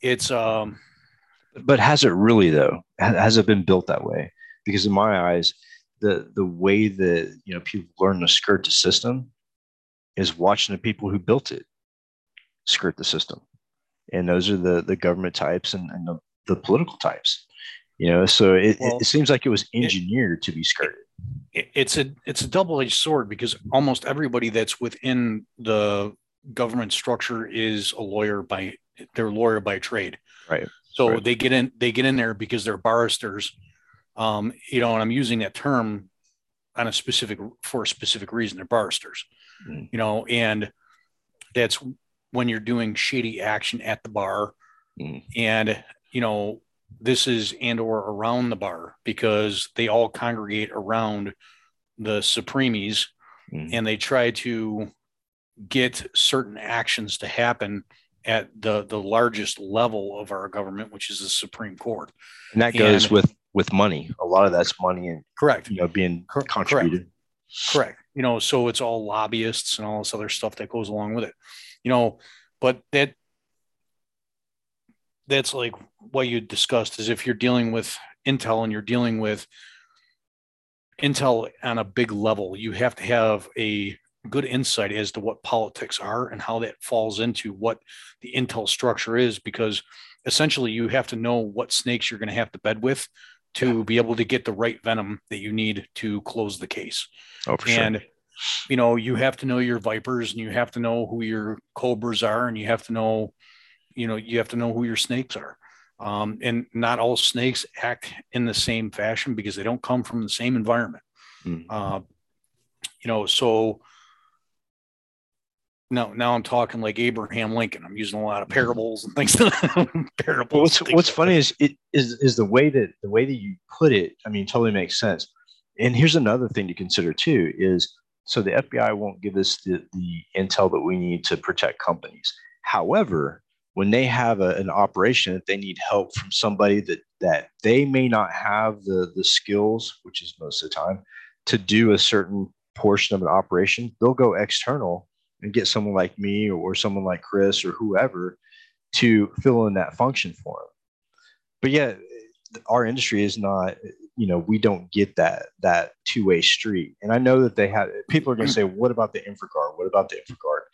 it's um, but has it really though? Has it been built that way? Because in my eyes, the the way that you know people learn to skirt the system is watching the people who built it skirt the system, and those are the the government types and, and the, the political types. You know, so it, well, it seems like it was engineered it, to be skirted. It, it's a it's a double edged sword because almost everybody that's within the government structure is a lawyer by they're lawyer by trade. Right. So right. they get in they get in there because they're barristers. Um, you know, and I'm using that term on a specific for a specific reason. They're barristers. Mm. You know, and that's when you're doing shady action at the bar. Mm. And you know, this is and or around the bar because they all congregate around the Supremes mm. and they try to get certain actions to happen at the the largest level of our government, which is the Supreme Court. And that goes and, with with money. A lot of that's money and correct, you know, being contributed. Correct. correct. You know, so it's all lobbyists and all this other stuff that goes along with it. You know, but that that's like what you discussed is if you're dealing with Intel and you're dealing with Intel on a big level, you have to have a good insight as to what politics are and how that falls into what the intel structure is because essentially you have to know what snakes you're going to have to bed with to yeah. be able to get the right venom that you need to close the case. Oh, for and, sure. You know, you have to know your vipers and you have to know who your cobras are and you have to know, you know, you have to know who your snakes are. Um, and not all snakes act in the same fashion because they don't come from the same environment. Mm. Uh, you know, so no, now I'm talking like Abraham Lincoln. I'm using a lot of parables and things. parables. what's what's like funny that. is it is is the way that the way that you put it. I mean, totally makes sense. And here's another thing to consider too: is so the FBI won't give us the, the intel that we need to protect companies. However, when they have a, an operation that they need help from somebody that that they may not have the the skills, which is most of the time, to do a certain portion of an operation, they'll go external and get someone like me or someone like Chris or whoever to fill in that function for them. But yeah, our industry is not you know we don't get that that two way street. And I know that they had people are going to say, what about the InfraGard? What about the InfraGard?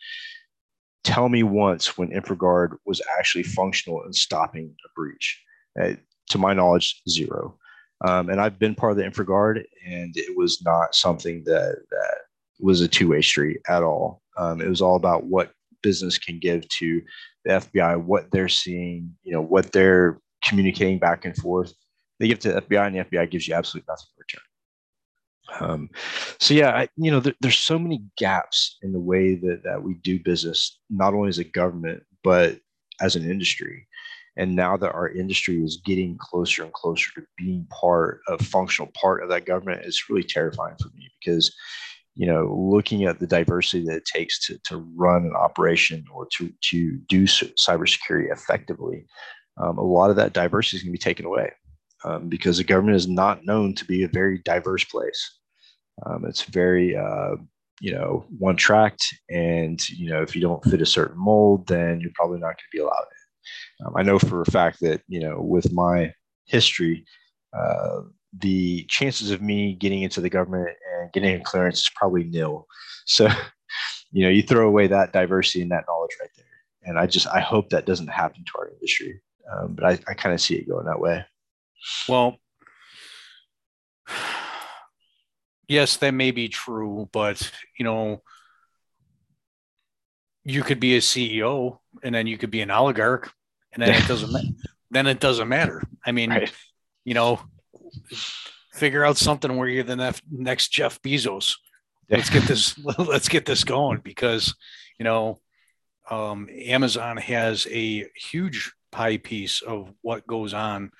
Tell me once when InfraGard was actually functional in stopping a breach. Uh, to my knowledge, zero. Um, and I've been part of the InfraGard, and it was not something that that was a two way street at all. Um, it was all about what business can give to the FBI, what they're seeing, you know, what they're communicating back and forth. They give to the FBI, and the FBI gives you absolutely nothing in return. Um, so yeah, I, you know, there, there's so many gaps in the way that that we do business, not only as a government but as an industry. And now that our industry is getting closer and closer to being part of functional part of that government, it's really terrifying for me because, you know, looking at the diversity that it takes to, to run an operation or to, to do cybersecurity effectively, um, a lot of that diversity is going to be taken away um, because the government is not known to be a very diverse place. Um, it's very, uh, you know, one tracked, and you know, if you don't fit a certain mold, then you're probably not going to be allowed in. Um, I know for a fact that you know with my history, uh, the chances of me getting into the government and getting a clearance is probably nil. So, you know, you throw away that diversity and that knowledge right there. And I just I hope that doesn't happen to our industry, um, but I, I kind of see it going that way. Well, yes, that may be true, but you know, you could be a CEO and then you could be an oligarch and then it doesn't then it doesn't matter. I mean, right. you know, figure out something where you're the next Jeff Bezos. Let's get this let's get this going because you know um, Amazon has a huge pie piece of what goes on,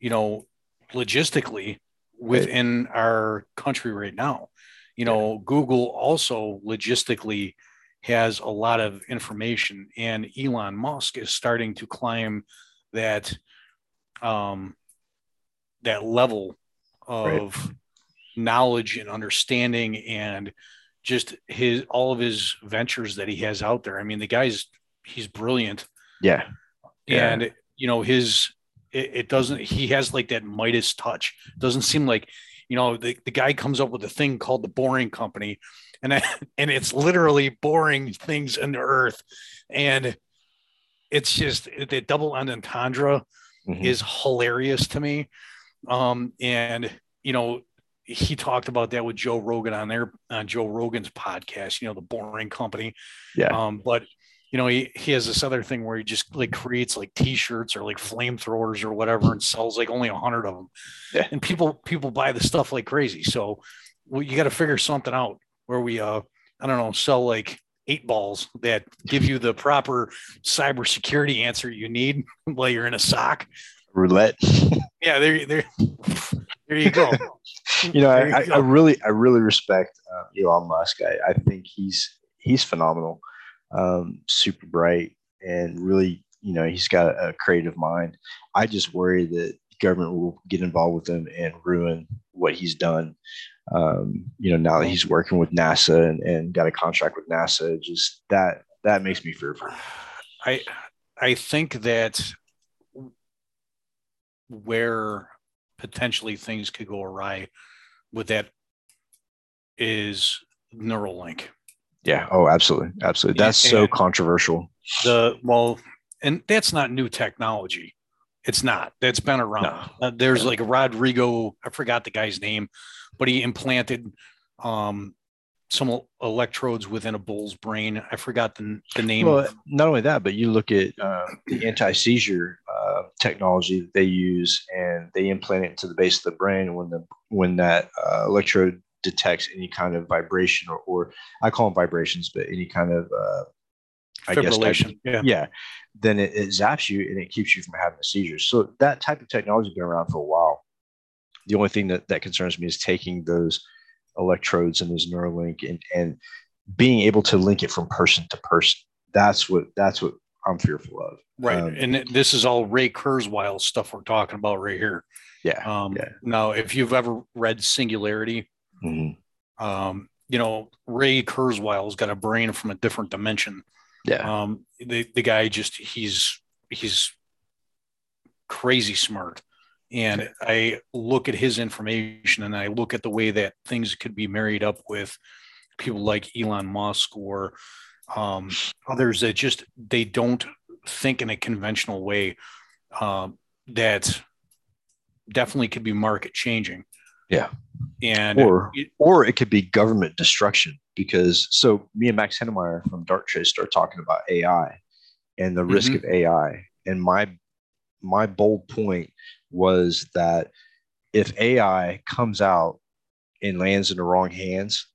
you know, logistically within right. our country right now. You know, yeah. Google also logistically has a lot of information, and Elon Musk is starting to climb that um, that level of right. knowledge and understanding and just his all of his ventures that he has out there. I mean, the guy's he's brilliant. Yeah. yeah. And you know, his it, it, doesn't he has like that Midas touch. It doesn't seem like, you know, the, the guy comes up with a thing called the boring company and I, and it's literally boring things in the earth, and it's just the double entendre mm-hmm. is hilarious to me. Um, and you know, he talked about that with Joe Rogan on their on Joe Rogan's podcast. You know, the Boring Company. Yeah. Um, but you know, he, he has this other thing where he just like creates like t-shirts or like flamethrowers or whatever and sells like only a hundred of them. Yeah. And people, people buy the stuff like crazy. So well, you got to figure something out where we uh I don't know sell like eight balls that give you the proper cybersecurity answer you need while you're in a SOC. Roulette. yeah, there, there, there you go. you know, I, I, really, I really respect uh, Elon Musk. I, I think he's he's phenomenal, um, super bright, and really, you know, he's got a creative mind. I just worry that government will get involved with him and ruin what he's done um, you know, now that he's working with NASA and, and got a contract with NASA, just that that makes me fearful. I I think that where potentially things could go awry with that is Neuralink. Yeah. Oh, absolutely, absolutely. That's and so controversial. The well, and that's not new technology. It's not. That's been around. No. Uh, there's like Rodrigo. I forgot the guy's name but he implanted um, some electrodes within a bull's brain. I forgot the, the name. Well, not only that, but you look at uh, the anti-seizure uh, technology that they use, and they implant it into the base of the brain. When the when that uh, electrode detects any kind of vibration, or, or I call them vibrations, but any kind of uh, I guess type, yeah, yeah, then it, it zaps you and it keeps you from having a seizure. So that type of technology has been around for a while the only thing that, that concerns me is taking those electrodes and this Neuralink and, and being able to link it from person to person. That's what that's what I'm fearful of. Right. Um, and this is all Ray Kurzweil stuff we're talking about right here. Yeah. Um, yeah. Now, if you've ever read Singularity, mm-hmm. um, you know, Ray Kurzweil's got a brain from a different dimension. Yeah. Um, the, the guy just, he's, he's crazy smart And I look at his information and I look at the way that things could be married up with people like Elon Musk or um, others that just they don't think in a conventional way um, that definitely could be market changing. Yeah. And or it, or it could be government destruction because so me and Max Heinemeyer from Darktrace start talking about AI and the risk mm-hmm. of AI. And my my bold point was that if AI comes out and lands in the wrong hands,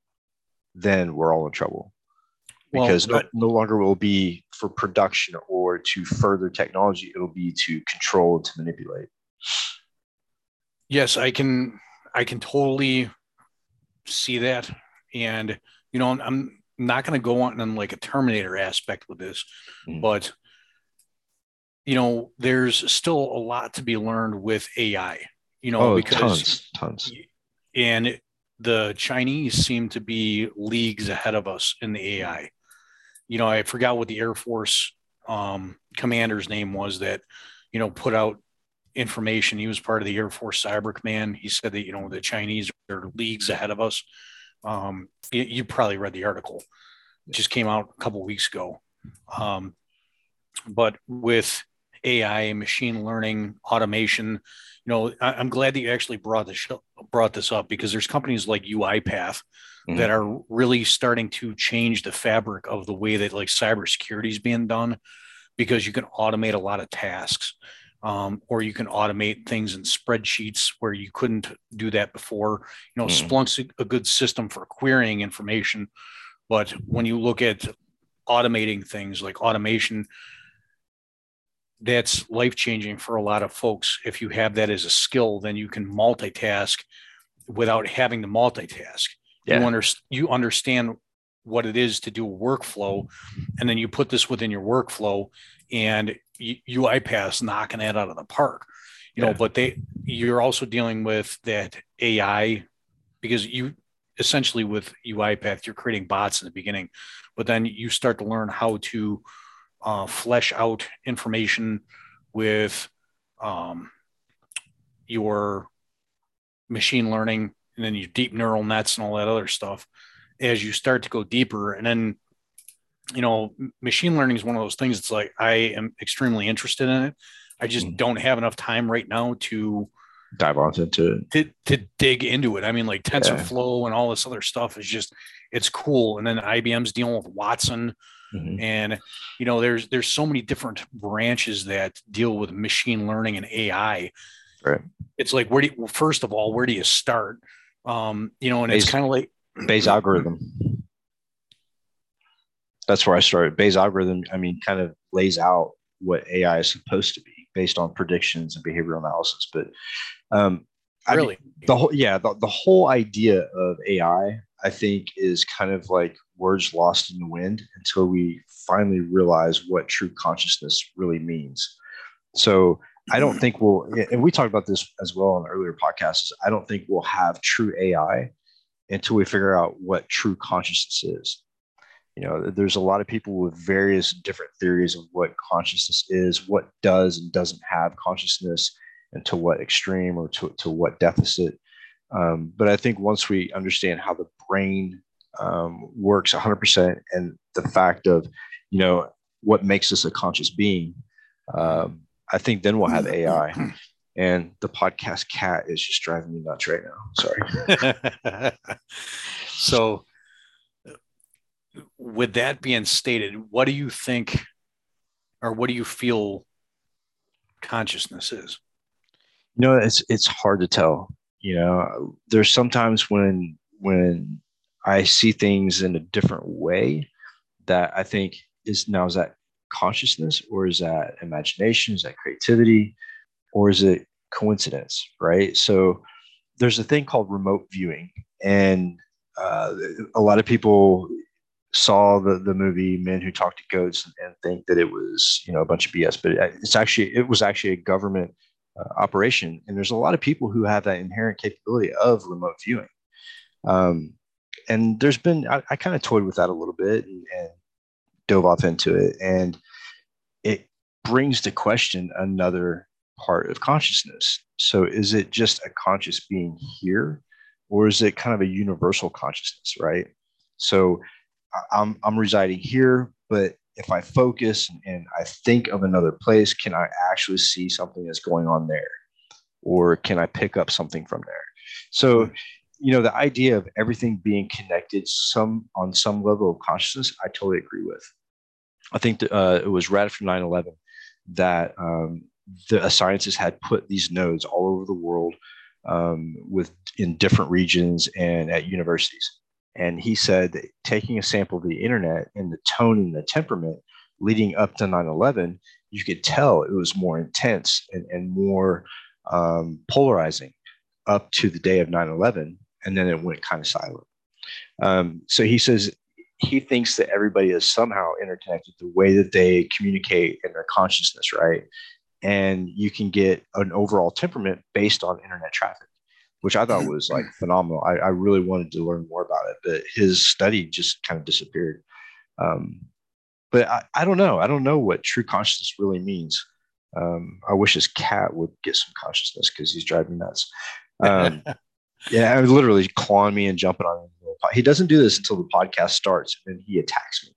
then we're all in trouble. Because well, no, no longer will be for production or to further technology, it'll be to control and to manipulate. Yes, I can I can totally see that. And you know, I'm not going to go on like a Terminator aspect with this, mm. but you know, there's still a lot to be learned with AI. You know, oh, because tons, tons. And the Chinese seem to be leagues ahead of us in the AI. You know, I forgot what the Air Force um, commander's name was that, you know, put out information. He was part of the Air Force Cyber Command. He said that, you know, the Chinese are leagues ahead of us. Um, you, you, probably read the article. It just came out a couple weeks ago. Um, but with AI, machine learning, automation, you know, I, am glad that you actually brought this brought this up because there's companies like UiPath mm-hmm. that are really starting to change the fabric of the way that like cybersecurity is being done because you can automate a lot of tasks. Um, or you can automate things in spreadsheets where you couldn't do that before. You know, mm. Splunk's a, a good system for querying information, but when you look at automating things like automation, that's life changing for a lot of folks. If you have that as a skill, then you can multitask without having to multitask. Yeah. You, under, you understand what it is to do a workflow, and then you put this within your workflow, and UiPath's knocking that out of the park. You yeah. know, but they you're also dealing with that AI because you essentially with UiPath you're creating bots in the beginning, but then you start to learn how to uh, flesh out information with um, your machine learning and then your deep neural nets and all that other stuff as you start to go deeper and then you know machine learning is one of those things it's like i am extremely interested in it i just mm. don't have enough time right now to dive on into it to, to dig into it i mean like tensorflow yeah. and all this other stuff is just it's cool and then ibm's dealing with watson Mm-hmm. And you know, there's there's so many different branches that deal with machine learning and AI. Right. It's like where do you, well, first of all, where do you start? Um, you know, and Bayes, it's kind of like Bayes algorithm. That's where I started. Bayes algorithm, I mean, kind of lays out what AI is supposed to be based on predictions and behavioral analysis. But um, really, I mean, the whole yeah, the, the whole idea of AI, I think, is kind of like words lost in the wind until we finally realize what true consciousness really means. So I don't think we'll, and we talked about this as well on earlier podcasts. I don't think we'll have true AI until we figure out what true consciousness is. You know, there's a lot of people with various different theories of what consciousness is, what does and doesn't have consciousness, and to what extreme or to, to what deficit. Um, but I think once we understand how the brain um, works 100% and the fact of you know what makes us a conscious being um, i think then we'll have ai and the podcast cat is just driving me nuts right now. Sorry. So with that being stated what do you think or what do you feel consciousness is you know it's it's hard to tell you know there's sometimes when when I see things in a different way that I think is now is that consciousness or is that imagination? Is that creativity or is it coincidence? Right. So there's a thing called remote viewing, and uh, a lot of people saw the, the movie Men Who Talk to Goats and think that it was you know a bunch of BS, but it's actually it was actually a government uh, operation, and there's a lot of people who have that inherent capability of remote viewing. Um, and there's been I, I kind of toyed with that a little bit and, and dove off into it, and it brings to question another part of consciousness. So is it just a conscious being here, or is it kind of a universal consciousness, right? So I'm I'm residing here, but if I focus and I think of another place, can I actually see something that's going on there? Or can I pick up something from there? So, you know, the idea of everything being connected some on some level of consciousness, I totally agree with. I think that, uh, it was right after 9 11 that um, the scientists had put these nodes all over the world um, with in different regions and at universities. And he said that taking a sample of the internet and the tone and the temperament leading up to 9 11, you could tell it was more intense and, and more um, polarizing up to the day of 9 11. And then it went kind of silent. Um, so he says he thinks that everybody is somehow interconnected the way that they communicate in their consciousness, right? And you can get an overall temperament based on internet traffic, which I thought was like phenomenal. I, I really wanted to learn more about it, but his study just kind of disappeared. Um, but I, I don't know. I don't know what true consciousness really means. Um, I wish his cat would get some consciousness because he's driving nuts. Um, yeah, I was literally clawing me and jumping on me. He doesn't do this until the podcast starts, and then he attacks me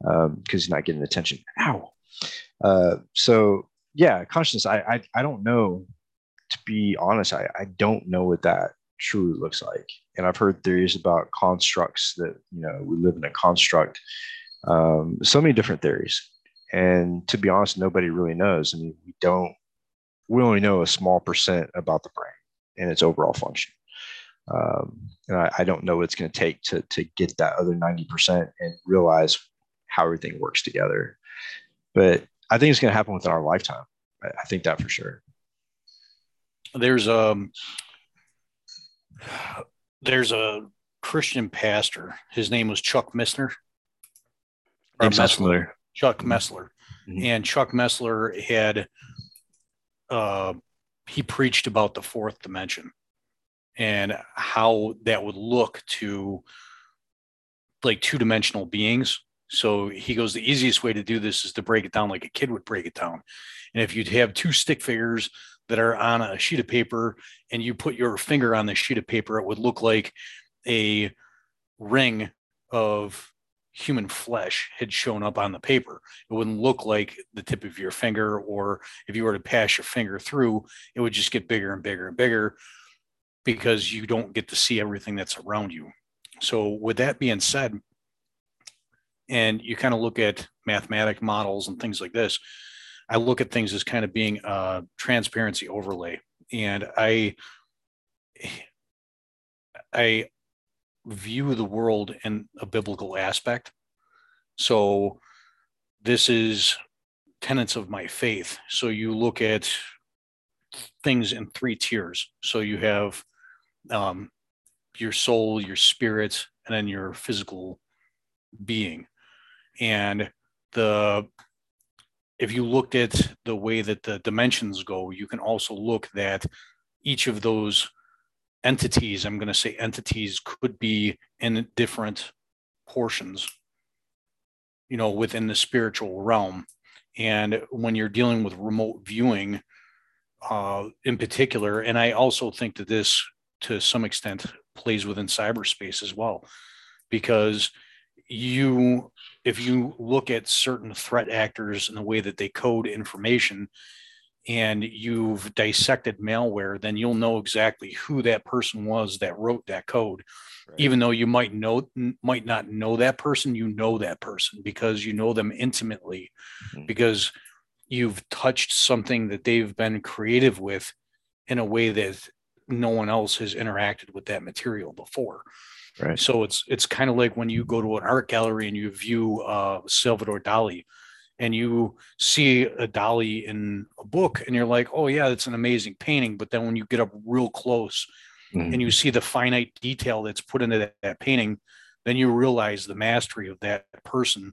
because um, he's not getting attention. Ow. Uh, so yeah, consciousness. I, I I don't know. To be honest, I I don't know what that truly looks like. And I've heard theories about constructs that you know we live in a construct. Um, so many different theories. And to be honest, nobody really knows. I mean, we don't. We only know a small percent about the brain and its overall function. Um, and I, I, don't know what it's going to take to to get that other 90% and realize how everything works together. But I think it's going to happen within our lifetime. I, I think that for sure. There's a there's a Christian pastor. His name was Chuck Missler. Messler. Chuck Messler. Mm-hmm. And Chuck Messler had uh he preached about the fourth dimension and how that would look to like two dimensional beings. So he goes, the easiest way to do this is to break it down like a kid would break it down. And if you'd have two stick figures that are on a sheet of paper and you put your finger on the sheet of paper, it would look like a ring of human flesh had shown up on the paper. It wouldn't look like the tip of your finger, or if you were to pass your finger through, it would just get bigger and bigger and bigger because you don't get to see everything that's around you. So, with that being said, and you kind of look at mathematic models and things like this, I look at things as kind of being a transparency overlay. And I, I view the world in a biblical aspect. So, this is tenets of my faith. So, you look at things in three tiers. So, you have um, your soul, your spirit, and then your physical being. And the if you looked at the way that the dimensions go, you can also look that each of those entities, I'm going to say entities, could be in different portions, you know, within the spiritual realm. And when you're dealing with remote viewing, uh, in particular, and I also think that this to some extent plays within cyberspace as well because you if you look at certain threat actors and the way that they code information and you've dissected malware then you'll know exactly who that person was that wrote that code right. even though you might know might not know that person you know that person because you know them intimately mm-hmm. because you've touched something that they've been creative with in a way that no one else has interacted with that material before. Right. So it's it's kind of like when you go to an art gallery and you view uh, Salvador Dali, and you see a Dali in a book, and you're like, oh yeah, that's an amazing painting. But then when you get up real close, mm-hmm. and you see the finite detail that's put into that, that painting, then you realize the mastery of that person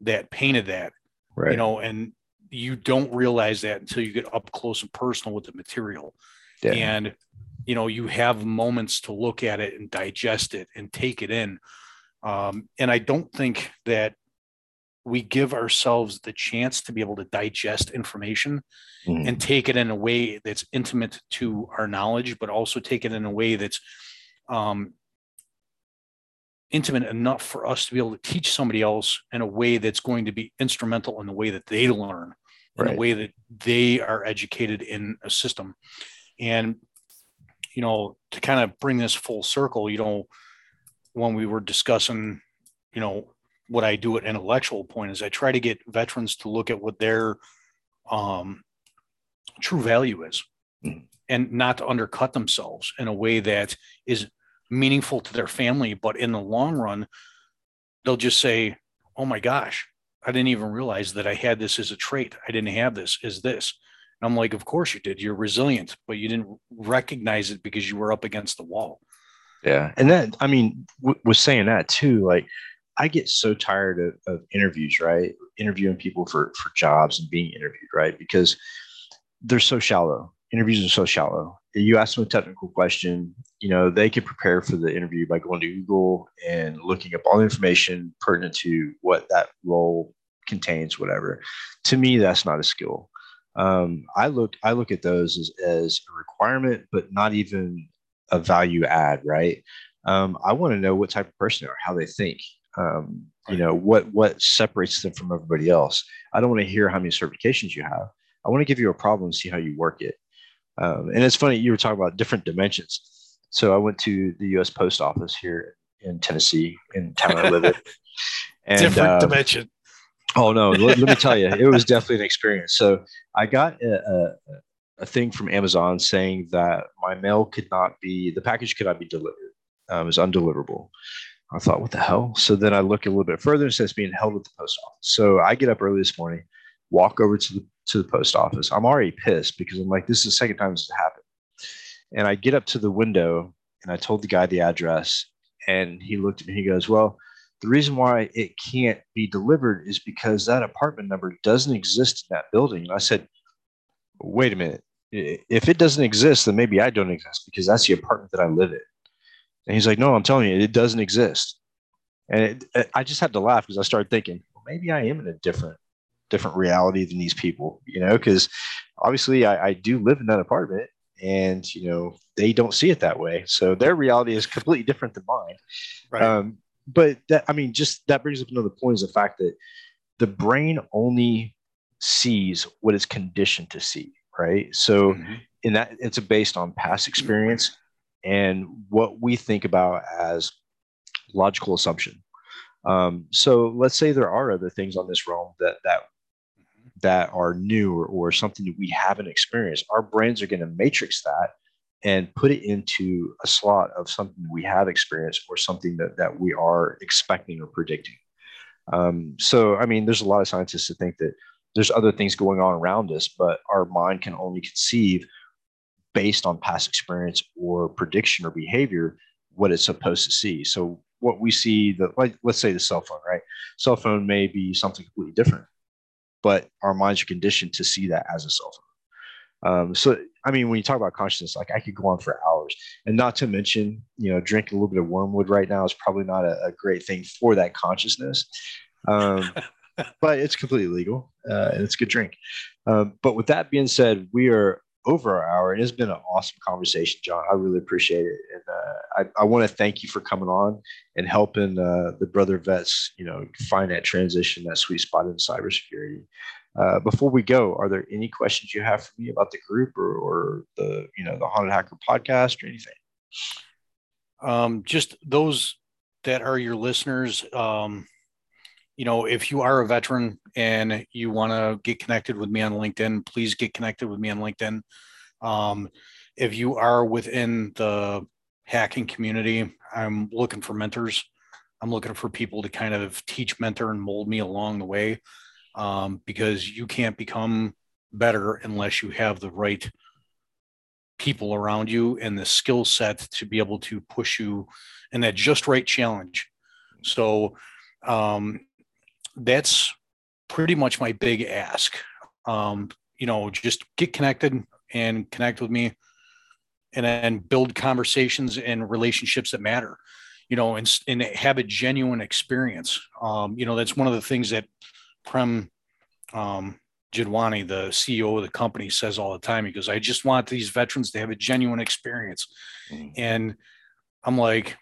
that painted that. Right. You know, and you don't realize that until you get up close and personal with the material. Yeah. And you know you have moments to look at it and digest it and take it in um, and i don't think that we give ourselves the chance to be able to digest information mm-hmm. and take it in a way that's intimate to our knowledge, but also take it in a way that's um, intimate enough for us to be able to teach somebody else in a way that's going to be instrumental in the way that they learn, in right. the way that they are educated in a system. And, you know, to kind of bring this full circle, you know, when we were discussing, you know, what I do at Intellectual Point is I try to get veterans to look at what their um, true value is mm. and not to undercut themselves in a way that is meaningful to their family. But in the long run, they'll just say, Oh my gosh, I didn't even realize that I had this as a trait. I didn't have this as this. And I'm like, Of course you did. You're resilient, but you didn't recognize it because you were up against the wall. Yeah. And that, I mean, w- was saying that too. Like, I get so tired of, of interviews, right? Interviewing people for for jobs and being interviewed, right? Because they're so shallow. Interviews are so shallow. You ask them a technical question, you know, they can prepare for the interview by going to Google and looking up all the information pertinent to what that role contains, whatever. To me, that's not a skill. Um, I look I look at those as, as a requirement, but not even a value add, right? Um, I want to know what type of person they are, how they think, um, you know what what separates them from everybody else. I don't want to hear how many certifications you have. I want to give you a problem and see how you work it. Um, and it's funny you were talking about different dimensions. So i went to the us post office here in tennessee in town i live in. And, different uh, dimension oh no let, let, me tell you it was definitely an experience so i got a, a, a, thing from amazon saying that my mail could not be the package could not be delivered um, it was undeliverable I thought, what the hell? So then I look a little bit further and says being held at the post office. So I get up early this morning, walk over to the to the post office. I'm already pissed because I'm like, this is the second time this has happened. And I get up to the window and I told the guy the address, and he looked at me. He goes, Well, the reason why it can't be delivered is because that apartment number doesn't exist in that building. And I said, Wait a minute. If it doesn't exist, then maybe I don't exist because that's the apartment that I live in. And he's like, no, I'm telling you, it doesn't exist. And it, I just had to laugh because I started thinking, well, maybe I am in a different, different reality than these people, you know, because obviously I, I do live in that apartment and, you know, they don't see it that way. So their reality is completely different than mine. Right. Um, but that, I mean, just that brings up another point is the fact that the brain only sees what it's conditioned to see. Right. So mm-hmm. in that it's based on past experience and what we think about as logical assumption. Um, so let's say there are other things on this realm that that that are new or, or something that we haven't experienced. Our brains are going to matrix that and put it into a slot of something we have experienced or something that, that we are expecting or predicting. Um, so, I mean, there's a lot of scientists that think that there's other things going on around us, but our mind can only conceive based on past experience or prediction or behavior what it's supposed to see. So what we see the like let's say the cell phone, right? Cell phone may be something completely different, but our minds are conditioned to see that as a cell phone. Um, so I mean, when you talk about consciousness, like I could go on for hours, and not to mention, you know, drinking a little bit of wormwood right now is probably not a, a great thing for that consciousness. Um, but it's completely legal uh, and it's a good drink. Um, but with that being said, we are over our hour. And it's been an awesome conversation, John. I really appreciate it. And uh, I, I want to thank you for coming on and helping uh, the brother vets, you know, find that transition, that sweet spot in cybersecurity. Uh, before we go, are there any questions you have for me about the group or, or the, you know, the Haunted Hacker podcast or anything? Um, just those that are your listeners. Um, you know, if you are a veteran and you want to get connected with me on LinkedIn, please get connected with me on LinkedIn. Um, if you are within the hacking community, I'm looking for mentors. I'm looking for people to kind of teach, mentor, and mold me along the way um, because you can't become better unless you have the right people around you and the skill set to be able to push you in that just right challenge. So, um, that's pretty much my big ask. Um, you know, just get connected and connect with me and then build conversations and relationships that matter, you know, and, and have a genuine experience. Um, you know, that's one of the things that Prem um, Jadwani, the CEO of the company, says all the time. He goes, I just want these veterans to have a genuine experience. Mm. And I'm like,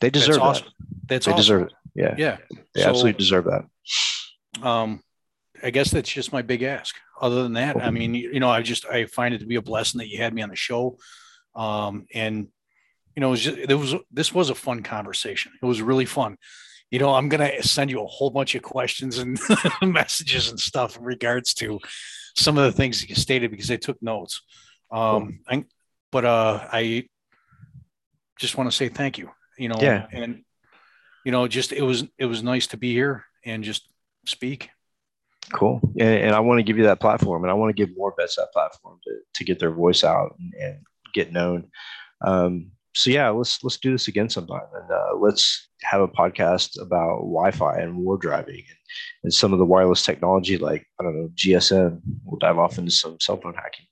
They deserve that's awesome. that. That's They awesome. deserve it. Yeah. Yeah. They So- absolutely deserve that. um i guess that's just my big ask other than that i mean you know i just i find it to be a blessing that you had me on the show um and you know it was just, there was this was a fun conversation it was really fun you know i'm gonna send you a whole bunch of questions and messages and stuff in regards to some of the things you stated because i took notes um I, but uh i just want to say thank you you know Yeah. and you know just it was it was nice to be here and just speak Cool. And, and I want to give you that platform, and I want to give more vets that platform to, to get their voice out and, and get known. Um, so yeah, let's let's do this again sometime, and uh, let's have a podcast about Wi-Fi and war driving and, and some of the wireless technology, like I don't know GSM. We'll dive off into some cell phone hacking.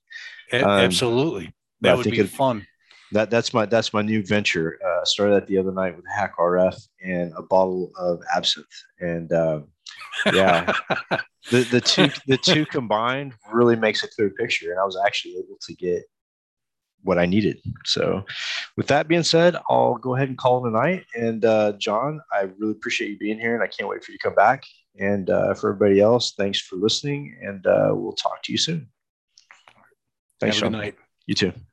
Um, Absolutely. That would be it- fun. That that's my that's my new venture. Uh, started that the other night with HackRF and a bottle of absinthe, and uh, yeah, the the two the two combined really makes a clear picture and i was actually able to get what i needed. So with that being said i'll go ahead and call it a night. And uh, john i really appreciate you being here and i can't wait for you to come back. And uh, for everybody else thanks for listening and uh, we'll talk to you soon. Thanks Have a good Sean. night. you too